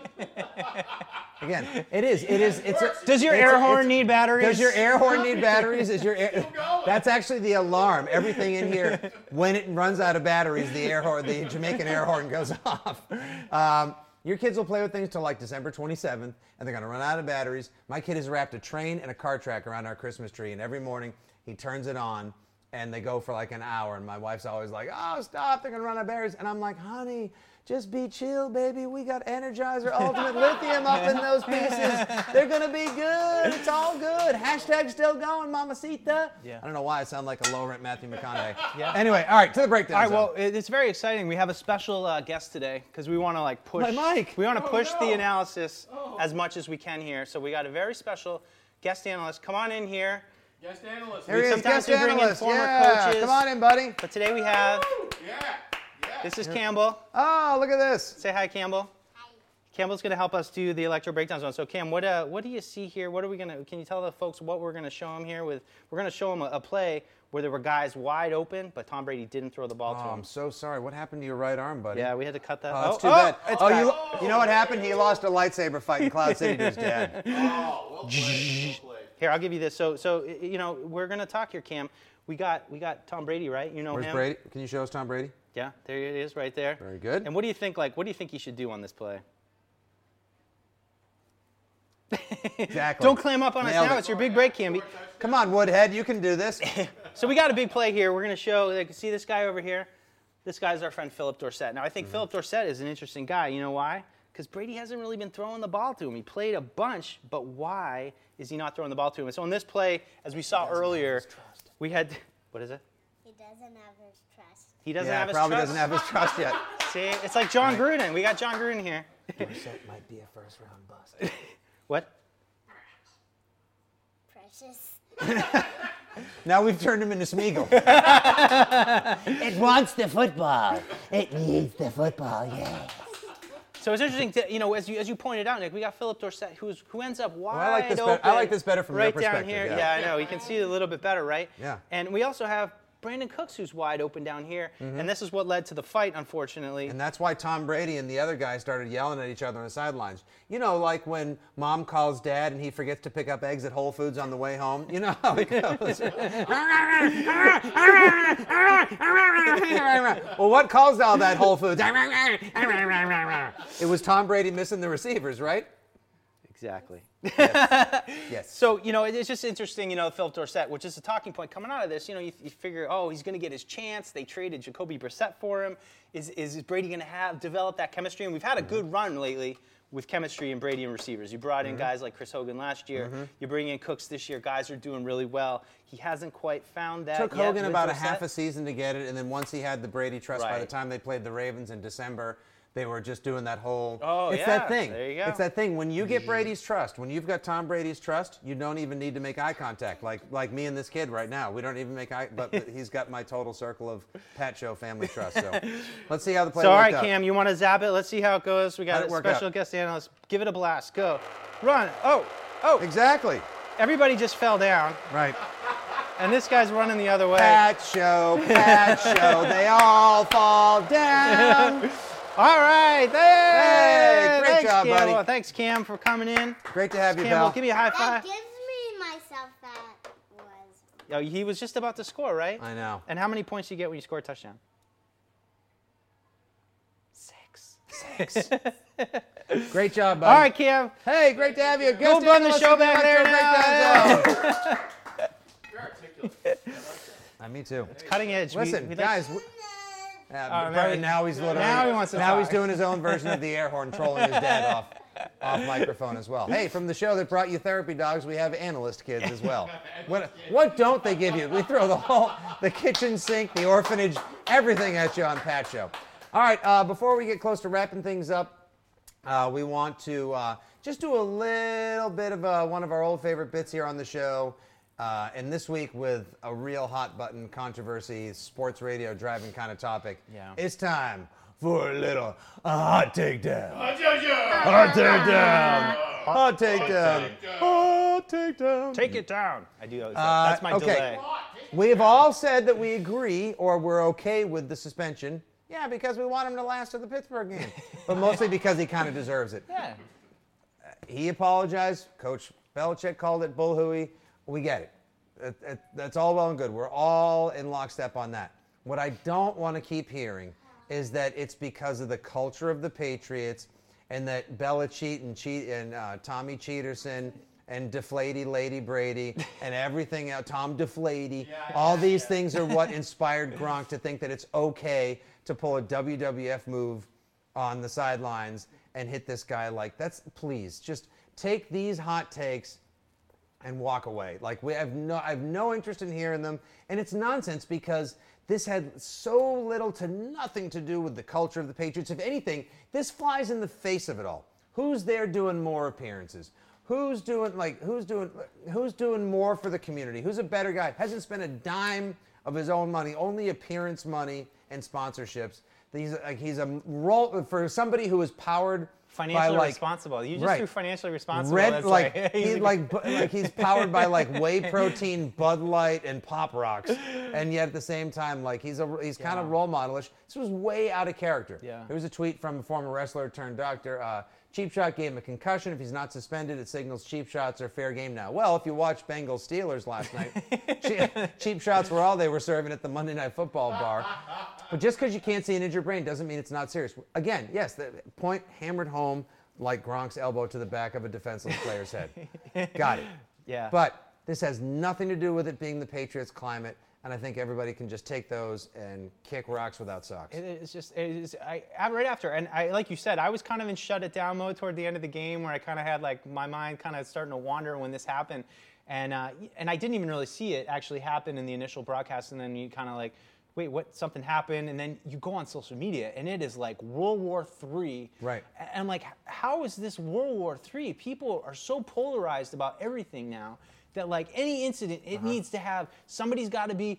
Speaker 1: Again, it is. It is. It's a,
Speaker 3: Does your
Speaker 1: it's
Speaker 3: air
Speaker 1: a-
Speaker 3: horn need batteries?
Speaker 1: Does your air horn need batteries? Is your air, that's actually the alarm. Everything in here, when it runs out of batteries, the air horn, the Jamaican air horn goes off. Um, your kids will play with things till like December 27th, and they're gonna run out of batteries. My kid has wrapped a train and a car track around our Christmas tree, and every morning he turns it on, and they go for like an hour. And my wife's always like, "Oh, stop! They're gonna run out of batteries." And I'm like, "Honey." Just be chill, baby. We got Energizer Ultimate Lithium up in those pieces. They're gonna be good. It's all good. Hashtag still going, Mamacita.
Speaker 3: Yeah.
Speaker 1: I don't know why I sound like a low rent Matthew McConaughey.
Speaker 3: Yeah.
Speaker 1: Anyway, all right, to the breakdown.
Speaker 3: All right,
Speaker 1: zone.
Speaker 3: well, it's very exciting. We have a special uh, guest today because we want to like push.
Speaker 1: My mic.
Speaker 3: We want to push the
Speaker 5: no.
Speaker 3: analysis as much as we can here. So we got a very special guest analyst. Come on in here.
Speaker 5: Guest analyst.
Speaker 1: Here he is,
Speaker 3: sometimes
Speaker 1: guest
Speaker 3: we bring in
Speaker 1: analyst.
Speaker 3: former
Speaker 1: yeah,
Speaker 3: coaches.
Speaker 1: come on in, buddy.
Speaker 3: But today we have.
Speaker 5: Yeah. Yeah.
Speaker 3: This is Campbell.
Speaker 1: Oh, look at this.
Speaker 3: Say hi, Campbell. Hi. Campbell's going to help us do the electro breakdown zone. So, Cam, what uh, what do you see here? What are we going to? Can you tell the folks what we're going to show them here? With we're going to show them a, a play where there were guys wide open, but Tom Brady didn't throw the ball to
Speaker 1: Oh,
Speaker 3: him.
Speaker 1: I'm so sorry. What happened to your right arm, buddy?
Speaker 3: Yeah, we had to cut that.
Speaker 1: Oh, that's too
Speaker 3: oh,
Speaker 1: bad.
Speaker 3: it's
Speaker 1: oh,
Speaker 3: back.
Speaker 1: you, you know what happened? He lost a lightsaber fight in Cloud City to his dad.
Speaker 5: Oh, well played. Well played.
Speaker 3: Here, I'll give you this. So, so you know, we're gonna talk here, Cam. We got we got Tom Brady, right? You know
Speaker 1: Where's
Speaker 3: him.
Speaker 1: Brady? Can you show us Tom Brady?
Speaker 3: Yeah, there it is, right there.
Speaker 1: Very good.
Speaker 3: And what do you think? Like, what do you think he should do on this play?
Speaker 1: Exactly.
Speaker 3: Don't clam up on us now.
Speaker 1: it.
Speaker 3: It's your big break, Camby.
Speaker 1: Come on, Woodhead. You can do this.
Speaker 3: So we got a big play here. We're gonna show. Like, see this guy over here? This guy's our friend Phillip Dorsett. Now I think mm-hmm. Phillip Dorsett is an interesting guy. You know why? Because Brady hasn't really been throwing the ball to him. He played a bunch, but why is he not throwing the ball to him? And so in this play, as we saw earlier, we had what is it?
Speaker 6: He doesn't have his trust.
Speaker 3: He doesn't
Speaker 1: yeah,
Speaker 3: have his
Speaker 1: probably
Speaker 3: trust.
Speaker 1: doesn't have his trust yet.
Speaker 3: See, it's like Jon Gruden. We got Jon Gruden here.
Speaker 1: Dorsett might be a first round bust.
Speaker 3: What?
Speaker 6: Precious.
Speaker 1: Now we've turned him into Smeagol.
Speaker 7: It wants the football. It needs the football, yeah.
Speaker 3: So it's interesting, to, you know, as you as you pointed out, Nick, we got Phillip Dorsett, who's who ends up wide
Speaker 1: I like this
Speaker 3: open.
Speaker 1: better- I like this better from your
Speaker 3: right down
Speaker 1: perspective,
Speaker 3: here.
Speaker 1: yeah.
Speaker 3: I know. You can see it a little bit better, right?
Speaker 1: Yeah.
Speaker 3: And we also have Brandin Cooks who's wide open down here, and this is what led to the fight, unfortunately.
Speaker 1: Mm-hmm. And that's why Tom Brady and the other guy started yelling at each other on the sidelines. You know, like when mom calls dad and he forgets to pick up eggs at Whole Foods on the way home. You know how it goes. well, what caused all that Whole Foods? it was Tom Brady missing the receivers, right?
Speaker 3: Exactly.
Speaker 1: Yes.
Speaker 3: So, you know, it's just interesting, you know, Phillip Dorsett, which is a talking point coming out of this. You know, you, you figure, oh, he's going to get his chance. They traded Jacoby Brissett for him. Is, is Brady going to have develop that chemistry? And we've had a good mm-hmm. run lately with chemistry and Brady and receivers. You brought in mm-hmm. guys like Chris Hogan last year. Mm-hmm. You bring in Cooks this year. Guys are doing really well. He hasn't quite found that.
Speaker 1: took Hogan about a half a season to get it, and then once he had the Brady trust, by the time they played the Ravens in December, they were just doing that whole.
Speaker 3: Oh,
Speaker 1: it's
Speaker 3: yeah.
Speaker 1: that thing.
Speaker 3: There you go.
Speaker 1: It's that thing. When you get mm-hmm. Brady's trust, when you've got Tom Brady's trust, you don't even need to make eye contact. Like like me and this kid right now, we don't even make eye. But, but he's got my total circle of Pat Show family trust. So let's see how the play
Speaker 3: So, all right,
Speaker 1: out.
Speaker 3: Cam, you want to zap it? Let's see how it goes. We got a special
Speaker 1: out?
Speaker 3: guest analyst. Give it a blast. Go. Run. Oh, oh.
Speaker 1: Exactly.
Speaker 3: Everybody just fell down,
Speaker 1: Right.
Speaker 3: and this guy's running the other way.
Speaker 1: Pat Show. Pat Show. They all fall down.
Speaker 3: All right, there.
Speaker 1: Hey, great
Speaker 3: thanks,
Speaker 1: job,
Speaker 3: Cam.
Speaker 1: buddy.
Speaker 3: Well, thanks, Cam, for coming in.
Speaker 1: Great to have you,
Speaker 3: Campbell,
Speaker 1: Bell.
Speaker 3: give me a high
Speaker 6: That
Speaker 3: five.
Speaker 6: gives me myself that was.
Speaker 3: Oh, he was just about to score, right?
Speaker 1: I know.
Speaker 3: And how many points do you get when you score a touchdown? Six. Six.
Speaker 1: Great job, buddy.
Speaker 3: All right, Cam.
Speaker 1: Hey, great to have you.
Speaker 3: Go
Speaker 1: Guest
Speaker 3: run the show
Speaker 1: of
Speaker 3: back there
Speaker 1: Electro
Speaker 3: now.
Speaker 1: Breakdown Zone.
Speaker 5: You're articulate.
Speaker 1: Uh, me too.
Speaker 3: It's cutting edge.
Speaker 1: Listen,
Speaker 3: we like-
Speaker 1: guys. w-
Speaker 3: Oh,
Speaker 1: Uh,
Speaker 3: now he-
Speaker 1: now he's literally.
Speaker 3: now he wants to
Speaker 1: Now he's doing his own version of the air horn, trolling his dad off, off microphone as well. Hey, from the show that brought you therapy dogs, we have analyst kids as well. What what don't they give you? We throw the whole, the kitchen sink, the orphanage, everything at you on Pat Show. All right, uh, before we get close to wrapping things up, uh, we want to uh, just do a little bit of uh, one of our old favorite bits here on the show. Uh, and this week, with a real hot button controversy, sports radio driving kind of topic,
Speaker 3: Yeah.
Speaker 1: it's time for a little uh, hot takedown.
Speaker 5: Hot takedown.
Speaker 1: Hot takedown. Hot takedown. Hot takedown.
Speaker 3: Take it down. I do always.
Speaker 1: Uh,
Speaker 3: That's my
Speaker 1: okay.
Speaker 3: delay.
Speaker 1: We've all said that we agree or we're okay with the suspension. Yeah, because we want him to last to the Pittsburgh game, but mostly because he kind of deserves it.
Speaker 3: Yeah.
Speaker 1: He apologized. Coach Belichick called it bull hooey. We get it. It- it- That's all well and good. We're all in lockstep on that. What I don't want to keep hearing is that it's because of the culture of the Patriots and that Belichick and, che- and uh, Tommy Cheaterson and Deflady Lady Brady and everything else, Tom Deflady, all these things are what inspired Gronk to think that it's okay to pull a WWF move on the sidelines and hit this guy like that's please just take these hot takes and walk away. Like we have no I have no interest in hearing them and it's nonsense because this had so little to nothing to do with the culture of the Patriots. If anything, this flies in the face of it all. Who's there doing more appearances? Who's doing like who's doing who's doing more for the community? Who's a better guy? Hasn't spent a dime of his own money, only appearance money and sponsorships. He's like he's a role for somebody who is powered
Speaker 3: Financially
Speaker 1: like
Speaker 3: responsible. You just
Speaker 1: right.
Speaker 3: threw financially responsible.
Speaker 1: Red like,
Speaker 3: like,
Speaker 1: he, like like he's powered by like whey protein, Bud Light, and Pop Rocks, and yet at the same time like he's a he's kind of role modelish. This was way out of character.
Speaker 3: Yeah.
Speaker 1: There was a tweet from a former wrestler turned doctor. Uh, Cheap Shot gave him a concussion. If he's not suspended, it signals cheap shots are fair game now. Well, if you watched Bengals Steelers last night, che- cheap shots were all they were serving at the Monday Night Football bar. But just because you can't see an injured brain doesn't mean it's not serious. Again, yes, the point hammered home like Gronk's elbow to the back of a defenseless player's head. Got it.
Speaker 3: Yeah.
Speaker 1: But this has nothing to do with it being the Patriots climate, and I think everybody can just take those and kick rocks without socks.
Speaker 3: It is just it is I, right after. And I like you said I was kind of in shut it down mode toward the end of the game where I kind of had like my mind kind of starting to wander when this happened. And uh, and I didn't even really see it actually happen in the initial broadcast. And then you kind of like wait what something happened? And then you go on social media and it is like World War III
Speaker 1: Right.
Speaker 3: and I'm like how is this World War III people are so polarized about everything now that like any incident it uh-huh. needs to have somebody's got to be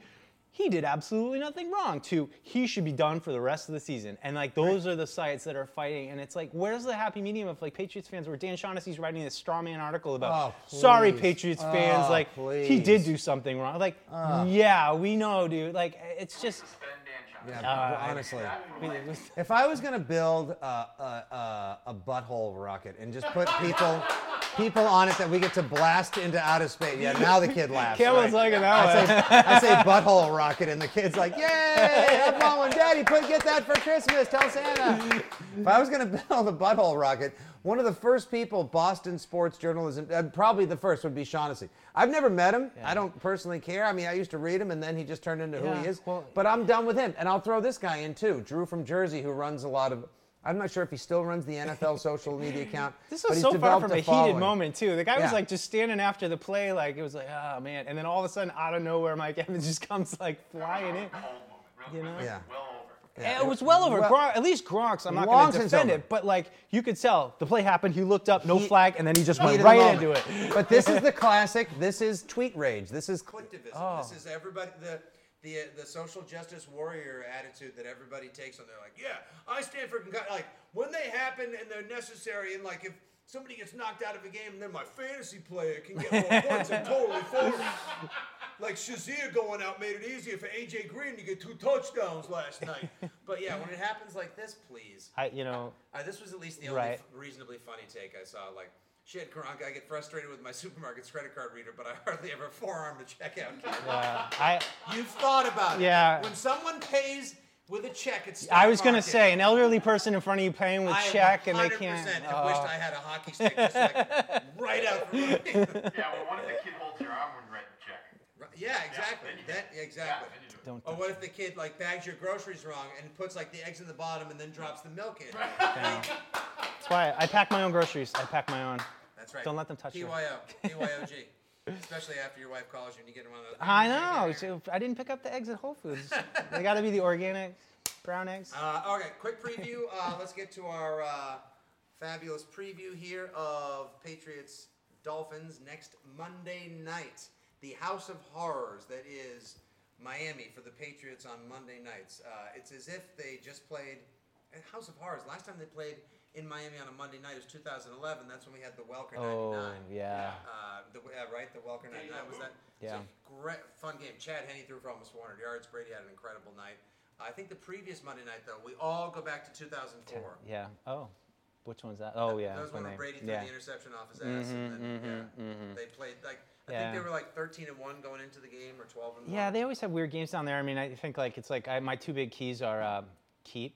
Speaker 3: he did absolutely nothing wrong to he should be done for the rest of the season. And like those are the sites that are fighting. And it's like, where's the happy medium of like Patriots fans where Dan Shaughnessy's writing this straw man article about
Speaker 1: Oh,
Speaker 3: sorry
Speaker 1: please.
Speaker 3: Patriots fans,
Speaker 1: Oh,
Speaker 3: like he did do something wrong. Like, uh. yeah, we know, dude. Like it's just
Speaker 4: Spend Dan Shaughnessy's.
Speaker 1: Yeah,
Speaker 3: Uh,
Speaker 1: honestly. If I was gonna build a, a, a, a butthole rocket and just put people people on it that we get to blast into outer space, yeah, now the kid laughs.
Speaker 3: Cameron's
Speaker 1: right?
Speaker 3: liking that
Speaker 1: I
Speaker 3: one.
Speaker 1: say, I say butthole rocket, and the kid's like, "Yay! I'm on Daddy, put get that for Christmas. Tell Santa." If I was gonna build a butthole rocket, one of the first people Boston sports journalism, uh, probably the first, would be Shaughnessy. I've never met him. I don't personally care. I mean, I used to read him, and then he just turned into who he is.
Speaker 3: well-
Speaker 1: but I'm done with him, and I'll throw this guy in too, Drew from Jersey, who runs a lot of. I'm not sure if he still runs the NFL social media account.
Speaker 3: This
Speaker 1: but
Speaker 3: was
Speaker 1: he's
Speaker 3: so far from a, heated
Speaker 1: following.
Speaker 3: moment too. The guy was
Speaker 1: Yeah.
Speaker 3: like just standing after the play, like it was like, oh man, and then all of a sudden, out of nowhere, Mike Evans just comes like flying in.
Speaker 4: Moment.
Speaker 3: You know?
Speaker 1: Yeah.
Speaker 4: Well over.
Speaker 1: Yeah.
Speaker 3: it was well over.
Speaker 1: Well-
Speaker 3: Gronk, at least Gronk's. I'm not going to defend it, but like you could tell the play happened. He looked up, no
Speaker 1: He-
Speaker 3: flag, and then he just
Speaker 1: Heat
Speaker 3: went right into it.
Speaker 1: But this is the classic. This is tweet rage. This is collectivism.
Speaker 3: Oh.
Speaker 1: This is everybody the the the social justice warrior attitude that everybody takes on. They're like, yeah, I stand for con- like when they happen and they're necessary, and like if somebody gets knocked out of a game, and then my fantasy player can get more points. I'm totally for it. Like Shazier going out made it easier for AJ Green to get two touchdowns last night. But yeah, when it happens like this, please.
Speaker 3: I, you know,
Speaker 1: Uh, this was at least the only
Speaker 3: Right.
Speaker 1: f- reasonably funny take I saw. Like, shit, Gronk, I get frustrated with my supermarket's credit card reader, but I hardly ever forearm the checkout.
Speaker 3: uh, I
Speaker 1: You've thought about it.
Speaker 3: Yeah.
Speaker 1: When someone pays with a check, it's.
Speaker 3: I was gonna say an elderly person in front of you paying with
Speaker 1: I
Speaker 3: check and they
Speaker 1: 100%
Speaker 3: can't.
Speaker 1: have wished
Speaker 3: oh.
Speaker 1: I had a hockey stick just like right out the.
Speaker 4: Yeah, well, what if the kid holds your arm when you write the check?
Speaker 1: Yeah, exactly.
Speaker 4: then you do
Speaker 1: that,
Speaker 4: it.
Speaker 1: exactly.
Speaker 4: Yeah, do
Speaker 3: Don't
Speaker 1: Or what if the kid like bags your groceries wrong and puts like the eggs in the bottom and then drops the milk in?
Speaker 3: That's why I pack my own groceries. I pack my own.
Speaker 1: That's right.
Speaker 3: Don't let them touch you.
Speaker 1: PYO. PYOG. Especially after your wife calls you and you get one of those.
Speaker 3: I know. So I didn't pick up the eggs at Whole Foods. they got to be the organic brown eggs.
Speaker 1: Uh, okay, quick preview. Uh, let's get to our uh, fabulous preview here of Patriots Dolphins next Monday night. The House of Horrors that is Miami for the Patriots on Monday nights. Uh, it's as if they just played uh, House of Horrors. Last time they played in Miami on a Monday night was 2011. That's when we had the Welker 99.
Speaker 3: Oh yeah.
Speaker 1: Uh, the, yeah, right. The Welker 99 was that.
Speaker 3: Yeah.
Speaker 1: It's great, fun game. Chad Henne threw for almost 400 yards. Brady had an incredible night. I think the previous Monday night, though, we all go back to 2004.
Speaker 3: Yeah. Oh, which one's that? Oh yeah.
Speaker 1: That was
Speaker 3: when
Speaker 1: when
Speaker 3: they-
Speaker 1: Brady threw
Speaker 3: yeah.
Speaker 1: the interception off his ass, and then yeah, they played like I
Speaker 3: Yeah.
Speaker 1: think they were like 13 and one going into the game, or 12 and one.
Speaker 3: Yeah, they always have weird games down there. I mean, I think like it's like I, my two big keys are uh, keep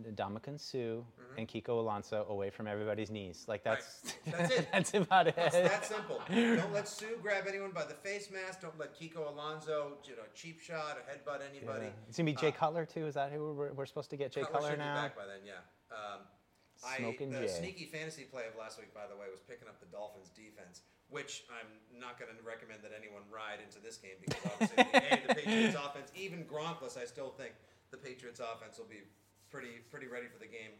Speaker 3: Ndamukong Suh
Speaker 1: Mm-hmm.
Speaker 3: and Kiko Alonso away from everybody's knees. Like that's
Speaker 1: That's it.
Speaker 3: that's about it.
Speaker 1: It's that simple. Don't let Sue grab anyone by the face mask. Don't let Kiko Alonso, you know, cheap shot or headbutt anybody.
Speaker 3: Yeah. It's gonna be Jay
Speaker 1: Uh,
Speaker 3: Cutler too. Is that who we're, we're supposed to get? Jay
Speaker 1: Cutler
Speaker 3: Cutler now.
Speaker 1: back by then, yeah. Um, I,
Speaker 3: Smoking
Speaker 1: the
Speaker 3: Jay.
Speaker 1: sneaky fantasy play of last week, by the way, was picking up the Dolphins defense, which I'm not going to recommend that anyone ride into this game because obviously, a, the Patriots offense, even Gronkless, I still think the Patriots offense will be pretty pretty ready for the game.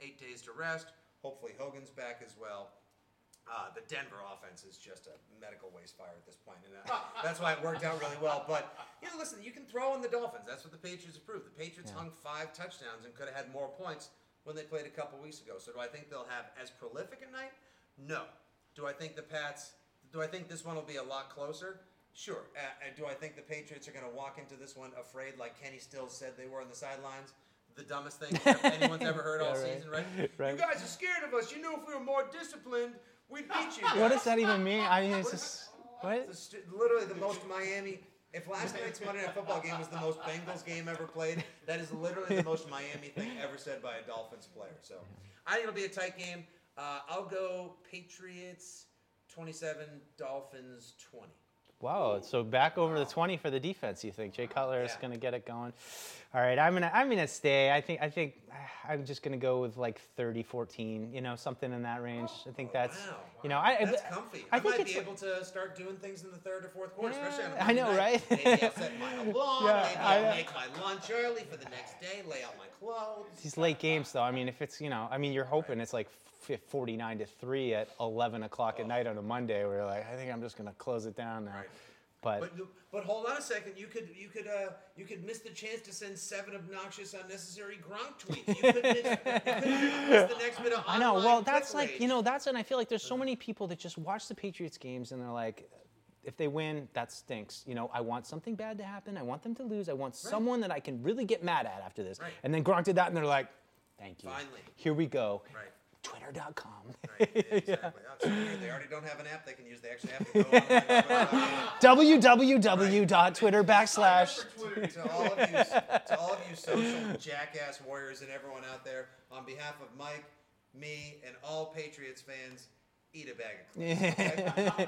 Speaker 1: Eight days to rest. Hopefully, Hogan's back as well. Uh, the Denver offense is just a medical waste fire at this point, and uh, that's why it worked out really well. But you know, listen, you can throw in the Dolphins. That's what the Patriots proved. The Patriots hung five touchdowns and could have had more points when they played a couple weeks ago. So do I think they'll have as prolific a night? No. Do I think the Pats? Do I think this one will be a lot closer? Sure. Uh, do I think the Patriots are going to walk into this one afraid, like Kenny Stills said they were on the sidelines? The dumbest thing anyone's ever heard all
Speaker 3: Yeah, right.
Speaker 1: season, right?
Speaker 3: Right.
Speaker 1: You guys are scared of us. You knew if we were more disciplined, we'd beat you.
Speaker 3: What does that even mean? I mean, it's just what?
Speaker 1: It's literally the most Miami. If last night's Monday Night Football game was the most Bengals game ever played, that is literally the most Miami thing ever said by a Dolphins player. So I think it'll be a tight game. Uh, I'll go Patriots 27, Dolphins 20.
Speaker 3: Wow. So back over the 20 for the defense. You think Jay Cutler is going to get it going? All right. I'm gonna I'm gonna stay. I think I think I'm just going to go with like 30-14. You know, something in that range. I think that's
Speaker 1: wow.
Speaker 3: you know I
Speaker 1: That's
Speaker 3: I,
Speaker 1: comfy.
Speaker 3: I
Speaker 1: I,
Speaker 3: think
Speaker 1: might be able to start doing things in the third or fourth quarter, especially on a
Speaker 3: Yeah, I know,
Speaker 1: night.
Speaker 3: right?
Speaker 1: Maybe I'll set my alarm.
Speaker 3: Yeah,
Speaker 1: maybe
Speaker 3: I
Speaker 1: I'll
Speaker 3: know.
Speaker 1: make my lunch early for the next day. Lay out my clothes.
Speaker 3: these late games though. I mean, if it's you know, I mean, you're hoping it's like f- 49 to three at 11 o'clock at night on a Monday, where you're like, I think I'm just going to close it down now.
Speaker 1: Right.
Speaker 3: But,
Speaker 1: But but hold on a second. You could you could uh you could miss the chance to send seven obnoxious unnecessary Gronk tweets. You could miss, you could miss the next bit of
Speaker 3: I know. Well, that's like you know that's and I feel like there's so many people that just watch the Patriots games and they're like, if they win, that stinks. You know, I want something bad to happen. I want them to lose. I want someone that I can really get mad at after this.
Speaker 1: Right.
Speaker 3: And then Gronk did that, and they're like, thank you.
Speaker 1: Finally.
Speaker 3: Here we go.
Speaker 1: Right.
Speaker 3: Twitter.com.
Speaker 1: Right, exactly. Oh, so. They already don't have an app they can use. They actually have to go online.
Speaker 3: www.twitter backslash.
Speaker 1: to all of you, to all of you social jackass warriors and everyone out there, on behalf of Mike, me, and all Patriots fans, eat a bag of cookies. okay?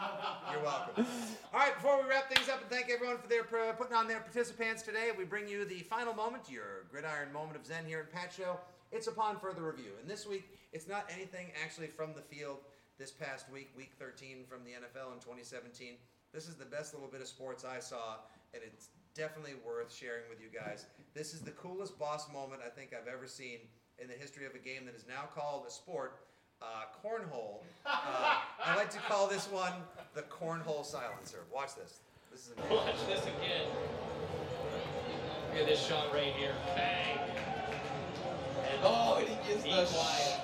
Speaker 1: You're welcome. All right, before we wrap things up and thank everyone for their uh, putting on their participants today, we bring you the final moment, your gridiron moment of Zen here at Pat Show. It's upon further review, and this week it's not anything actually from the field. This past week, week 13 from the NFL in 2017. This is the best little bit of sports I saw, and it's definitely worth sharing with you guys. This is the coolest boss moment I think I've ever seen in the history of a game that is now called a sport, uh, cornhole. Uh, I like to call this one the cornhole silencer. Watch this. This is amazing.
Speaker 8: Watch this again. Look at this shot right here. Bang. And
Speaker 5: Oh, and he gets
Speaker 8: be
Speaker 5: the
Speaker 8: quiet.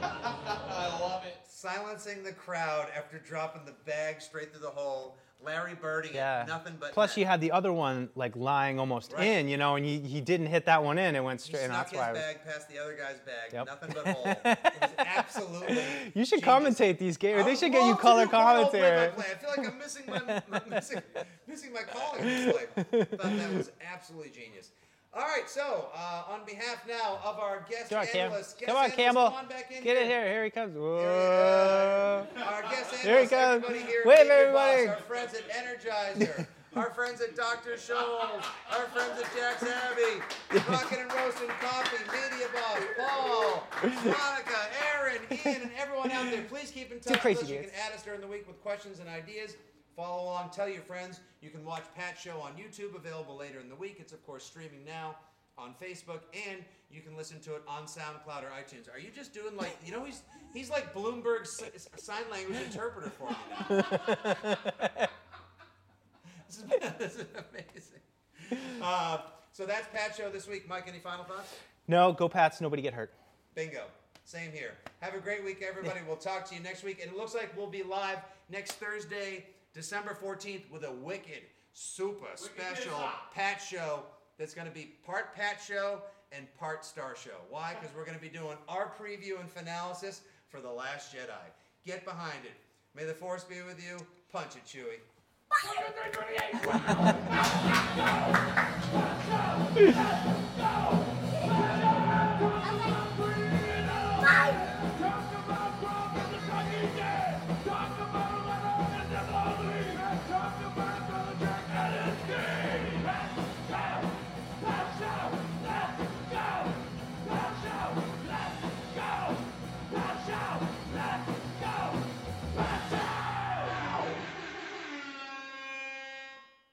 Speaker 5: I love it.
Speaker 1: Silencing the crowd after dropping the bag straight through the hole. Larry birding
Speaker 3: Yeah.
Speaker 1: it, nothing but
Speaker 3: Plus,
Speaker 1: net.
Speaker 3: you had the other one like lying almost
Speaker 1: Right.
Speaker 3: in, you know, and he, he didn't hit that one in. It went straight, and
Speaker 1: snuck his
Speaker 3: why I was.
Speaker 1: bag past the other guy's bag.
Speaker 3: Yep.
Speaker 1: Nothing but hole. It was absolutely.
Speaker 3: You should
Speaker 1: genius.
Speaker 3: commentate these games. They should get you color commentary.
Speaker 1: I feel like I'm missing my, my missing, missing my calling in this life. Thought that was absolutely genius. All right, so uh, on behalf now of our guest
Speaker 3: Come on, Cam.
Speaker 1: analyst, guest
Speaker 3: Come on,
Speaker 1: analyst,
Speaker 3: Campbell.
Speaker 1: Come on back in
Speaker 3: Get it
Speaker 1: here.
Speaker 3: here. Here he comes.
Speaker 1: Here
Speaker 3: Whoa.
Speaker 1: he is. Our guest
Speaker 3: Here he comes.
Speaker 1: everybody here,
Speaker 3: Wave, everybody.
Speaker 1: Boss, our friends at Energizer, our friends at Dr. Scholl's, our friends at Jack's Abby, Rockin' and Roasting Coffee, Media Boss, Paul, Monica, Aaron, Ian, and everyone out there. Please keep in touch with us. You can add us during the week with questions and ideas. Follow along, tell your friends. You can watch Pat's show on YouTube, available later in the week. It's, of course, streaming now on Facebook, and you can listen to it on SoundCloud or iTunes. Are you just doing like, you know, he's he's like Bloomberg's sign language interpreter for me now. this, is, this is amazing. Uh, so that's Pat's show this week. Mike, any final thoughts?
Speaker 3: No, go Pats. Nobody get hurt.
Speaker 1: Bingo. Same here. Have a great week, everybody. We'll talk to you next week. And it looks like we'll be live next Thursday, December 14th, with a wicked, super special Pat show that's going to be part Pat show and part Star show. Why? Because we're going to be doing our preview and finalysis for The Last Jedi. Get behind it. May the Force be with you. Punch it, Chewie.
Speaker 2: Let's go!